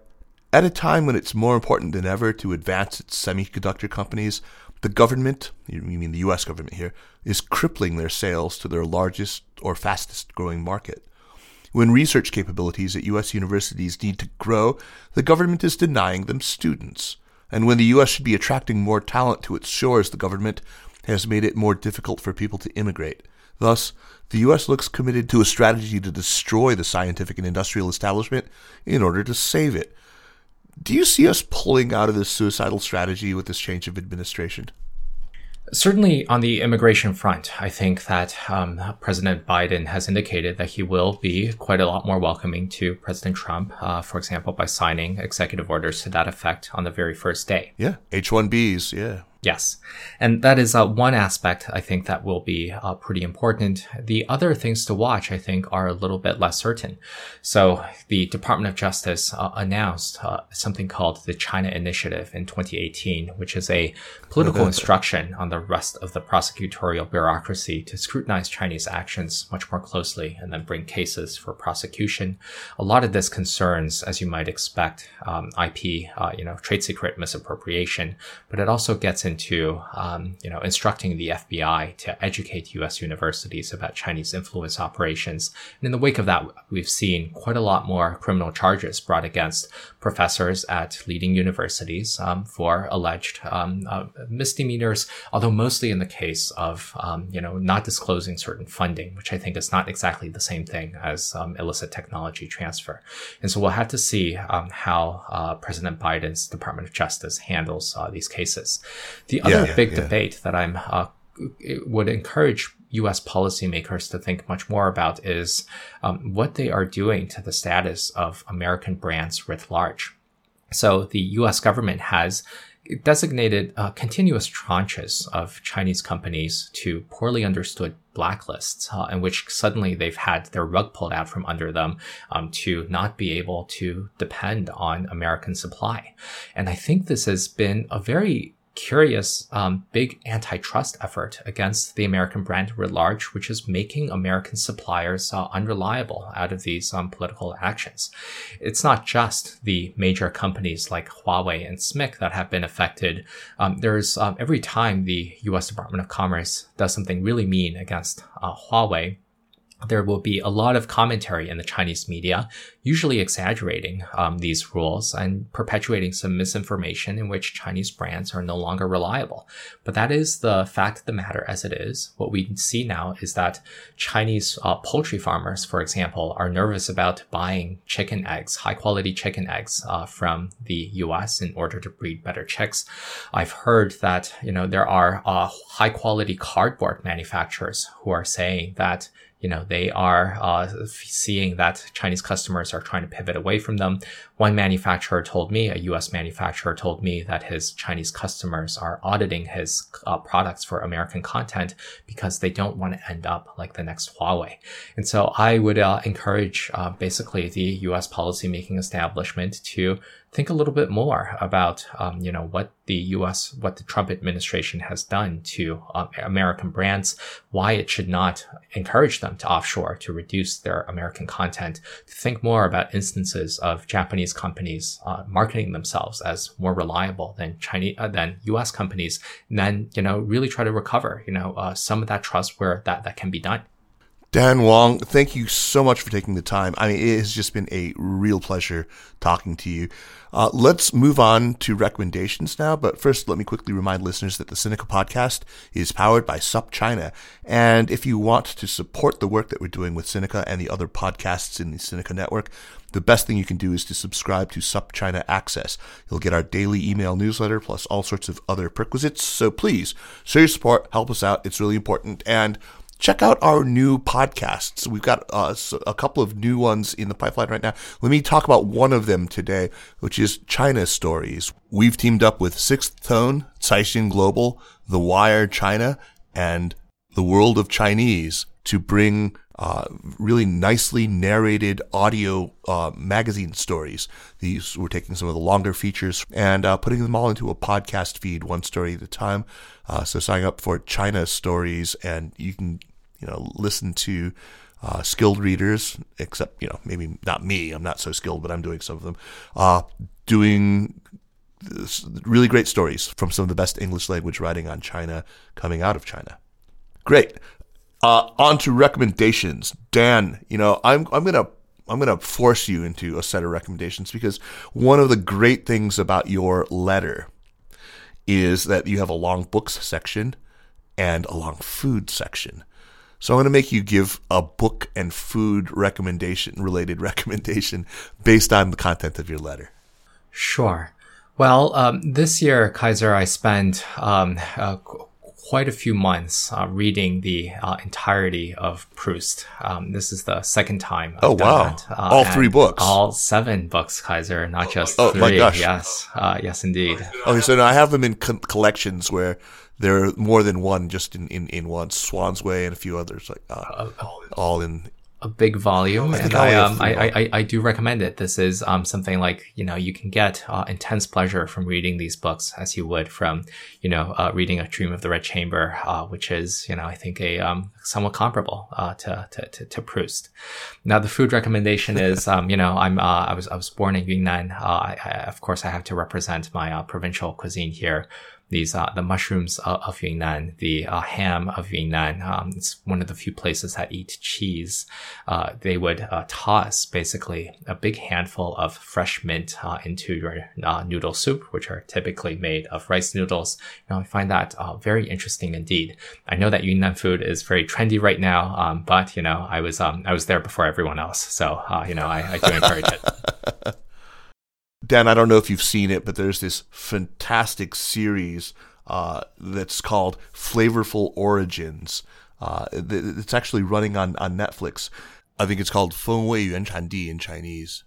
at a time when it's more important than ever to advance its semiconductor companies, the government, you mean the US government here, is crippling their sales to their largest or fastest growing market. When research capabilities at US universities need to grow, the government is denying them students. And when the US should be attracting more talent to its shores, the government has made it more difficult for people to immigrate. Thus, the U.S. looks committed to a strategy to destroy the scientific and industrial establishment in order to save it. Do you see us pulling out of this suicidal strategy with this change of administration? Certainly, on the immigration front, I think that um, President Biden has indicated that he will be quite a lot more welcoming to President Trump, uh, for example, by signing executive orders to that effect on the very first day. Yeah, H 1Bs, yeah. Yes. And that is uh, one aspect I think that will be uh, pretty important. The other things to watch, I think, are a little bit less certain. So the Department of Justice uh, announced uh, something called the China Initiative in 2018, which is a political instruction on the rest of the prosecutorial bureaucracy to scrutinize Chinese actions much more closely and then bring cases for prosecution. A lot of this concerns, as you might expect, um, IP, uh, you know, trade secret misappropriation, but it also gets into um, you know instructing the FBI to educate U.S. universities about Chinese influence operations. And in the wake of that, we've seen quite a lot more criminal charges brought against professors at leading universities um, for alleged um, uh, misdemeanors, although mostly in the case of um, you know not disclosing certain funding, which I think is not exactly the same thing as um, illicit technology transfer. And so we'll have to see um, how uh, President Biden's Department of Justice handles uh, these cases. The other yeah, big yeah. debate that I'm uh, would encourage U.S. policymakers to think much more about is um, what they are doing to the status of American brands writ large. So the U.S. government has designated uh, continuous tranches of Chinese companies to poorly understood blacklists, uh, in which suddenly they've had their rug pulled out from under them um, to not be able to depend on American supply. And I think this has been a very curious um, big antitrust effort against the American brand writ large, which is making American suppliers uh, unreliable out of these um, political actions. It's not just the major companies like Huawei and SMIC that have been affected. Um, there's um, every time the U.S. Department of Commerce does something really mean against uh, Huawei, there will be a lot of commentary in the Chinese media, usually exaggerating um, these rules and perpetuating some misinformation in which Chinese brands are no longer reliable. But that is the fact of the matter as it is. What we see now is that Chinese uh, poultry farmers, for example, are nervous about buying chicken eggs, high quality chicken eggs uh, from the U.S. in order to breed better chicks. I've heard that you know there are uh, high quality cardboard manufacturers who are saying that you know, they are uh, seeing that Chinese customers are trying to pivot away from them. One manufacturer told me, a US manufacturer told me that his Chinese customers are auditing his uh, products for American content because they don't want to end up like the next Huawei. And so I would uh, encourage uh, basically the US policymaking establishment to think a little bit more about, um, you know, what the U.S., what the Trump administration has done to um, American brands, why it should not encourage them to offshore to reduce their American content, to think more about instances of Japanese companies uh, marketing themselves as more reliable than Chinese uh, than U.S. companies, and then you know really try to recover, you know, uh, some of that trust where that that can be done. Dan Wang, thank you so much for taking the time. I mean, it has just been a real pleasure talking to you. Uh, let's move on to recommendations now. But first, let me quickly remind listeners that the Sinica podcast is powered by SupChina. And if you want to support the work that we're doing with Sinica and the other podcasts in the Sinica network, the best thing you can do is to subscribe to SupChina Access. You'll get our daily email newsletter plus all sorts of other perquisites. So please show your support, help us out. It's really important. And check out our new podcasts. We've got uh, a couple of new ones in the pipeline right now. Let me talk about one of them today, which is China Stories. We've teamed up with Sixth Tone, Caixin Global, The Wire China, and The World of Chinese to bring uh, really nicely narrated audio uh, magazine stories. These we're taking some of the longer features and uh, putting them all into a podcast feed, one story at a time. Uh, so sign up for China Stories, and you can you know, listen to uh, skilled readers, except, you know, maybe not me. I'm not so skilled, but I'm doing some of them, uh, doing really great stories from some of the best English language writing on China coming out of China. Great. Uh, on to recommendations. Dan, you know, I'm, I'm going to I'm going to force you into a set of recommendations because one of the great things about your letter is that you have a long books section and a long food section. So I'm going to make you give a book and food recommendation, related recommendation based on the content of your letter. Sure. Well, um, this year, Kaiser, I spent um, uh, quite a few months uh, reading the uh, entirety of Proust. Um, this is the second time. I've oh wow! Uh, all three books. All seven books, Kaiser, not just oh, three. my gosh! Yes, uh, yes, indeed. Okay, so now I have them in co- collections where there are more than one, just in, in, in one. Swan's Way and a few others, like uh, all in a big volume, I and I, um, I, I, I, do recommend it. This is um, something like you know you can get uh, intense pleasure from reading these books as you would from you know uh, reading A Dream of the Red Chamber, uh, which is you know I think a um, somewhat comparable uh, to, to, to to Proust. Now the food recommendation is um, you know I'm uh, I was I was born in Yunnan. Uh, I, I, of course I have to represent my provincial cuisine here these uh, the mushrooms of, Yunnan, the uh, ham of Yunnan. Um, it's one of the few places that eat cheese. Uh, they would toss basically a big handful of fresh mint into your noodle soup, which are typically made of rice noodles. Know, I find that very interesting indeed. I know that Yunnan food is very trendy right now, um, but you know, I was um, I was there before everyone else, so you know, I, I do encourage it. Dan, I don't know if you've seen it, but there's this fantastic series uh, that's called Flavorful Origins. Uh, it's actually running on, on Netflix. I think it's called Feng Wei Yuan Chan Di in Chinese.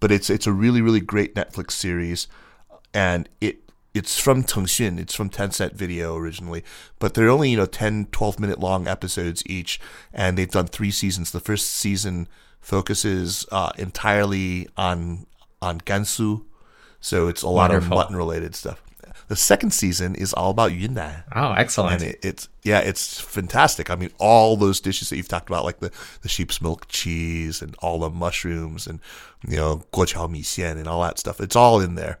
But it's it's a really, really great Netflix series. And it it's from Tengxun. It's from Tencent Video originally, but they're only, you know, 10, 12 minute long episodes each. And they've done three seasons. The first season focuses uh, entirely on on Gansu. So it's a lot Wonderful. of mutton related stuff. The second season is all about Yunnan. Oh, excellent! And it, it's yeah, it's fantastic. I mean, all those dishes that you've talked about, like the, the sheep's milk cheese and all the mushrooms and you know guoqiao mi xian and all that stuff. It's all in there.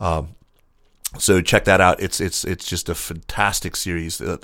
Um, so check that out. It's it's it's just a fantastic series. Uh,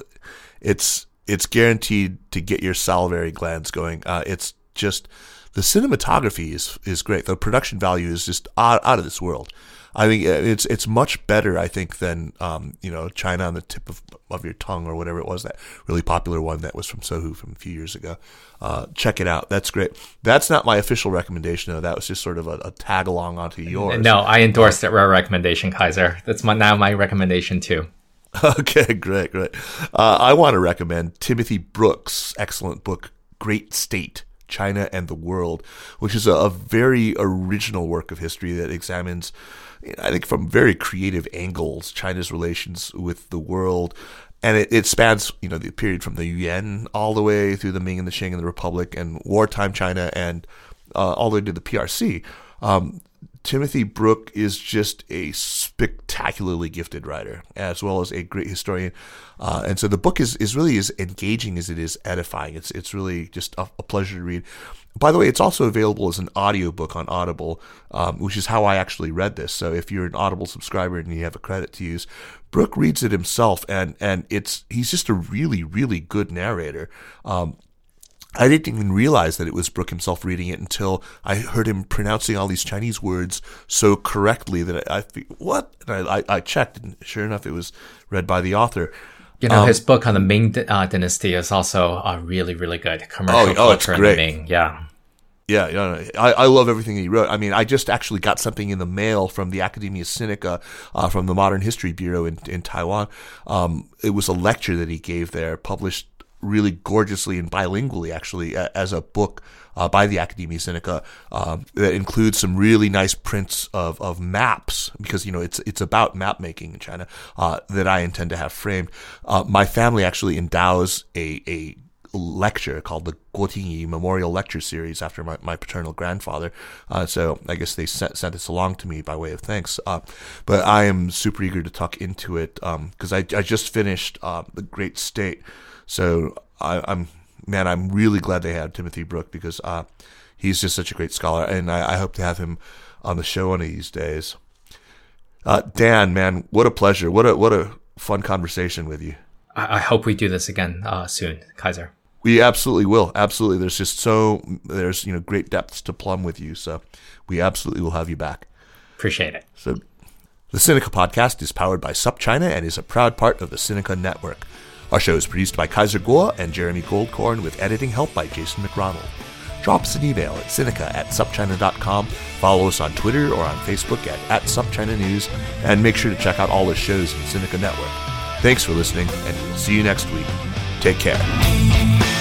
it's it's guaranteed to get your salivary glands going. Uh, it's just the cinematography is is great. The production value is just out, out of this world. I think it's it's much better. I think than um, you know China on the tip of, of your tongue or whatever it was that really popular one that was from Sohu from a few years ago. Uh, check it out. That's great. That's not my official recommendation though. That was just sort of a, a tag along onto yours. No, I endorsed uh, rare recommendation, Kaiser. That's my, now my recommendation too. Okay, great, great. Uh, I want to recommend Timothy Brook's excellent book, Great State. China and the World, which is a, a very original work of history that examines, I think, from very creative angles, China's relations with the world. And it, it spans, you know, the period from the Yuan all the way through the Ming and the Qing and the Republic and wartime China and uh, all the way to the PRC. Um, Timothy Brook is just a spectacularly gifted writer, as well as a great historian. Uh, and so the book is, is really as engaging as it is edifying. It's it's really just a, a pleasure to read. By the way, it's also available as an audiobook on Audible, um, which is how I actually read this. So if you're an Audible subscriber and you have a credit to use, Brook reads it himself, and and it's he's just a really really good narrator. Um, I didn't even realize that it was Brook himself reading it until I heard him pronouncing all these Chinese words so correctly that I, I what? And I, I, checked, and sure enough, it was read by the author. You know, um, his book on the Ming uh, Dynasty is also a really, really good commercial oh, oh, it's great. Ming. Yeah. Yeah, yeah I, I love everything he wrote. I mean, I just actually got something in the mail from the Academia Sinica, uh, from the Modern History Bureau in, in Taiwan. Um, it was a lecture that he gave there, published really gorgeously and bilingually, actually, as a book uh, by the Academia Sinica uh, that includes some really nice prints of, of maps because you know it's it's about map making in China uh, that I intend to have framed. Uh, my family actually endows a a lecture called the Guo Tingyi Memorial Lecture Series after my, my paternal grandfather. Uh, so I guess they sent, sent this along to me by way of thanks. Uh, but I am super eager to talk into it because um, I, I just finished uh, The Great State. So I, am man, I'm really glad they had Timothy Brook because uh, he's just such a great scholar, and I, I, hope to have him on the show one of these days. Uh, Dan, man, what a pleasure! What a what a fun conversation with you. I, I hope we do this again uh, soon, Kaiser. We absolutely will. Absolutely. There's just so there's you know great depths to plumb with you. So we absolutely will have you back. Appreciate it. So the Sinica podcast is powered by SupChina and is a proud part of the Sinica network. Our show is produced by Kaiser Kuo and Jeremy Goldkorn with editing help by Jason McRonald. Drop us an email at Sinica at SupChina.com. Follow us on Twitter or on Facebook at, at SupChina News. And make sure to check out all the shows in Sinica Network. Thanks for listening, and we'll see you next week. Take care.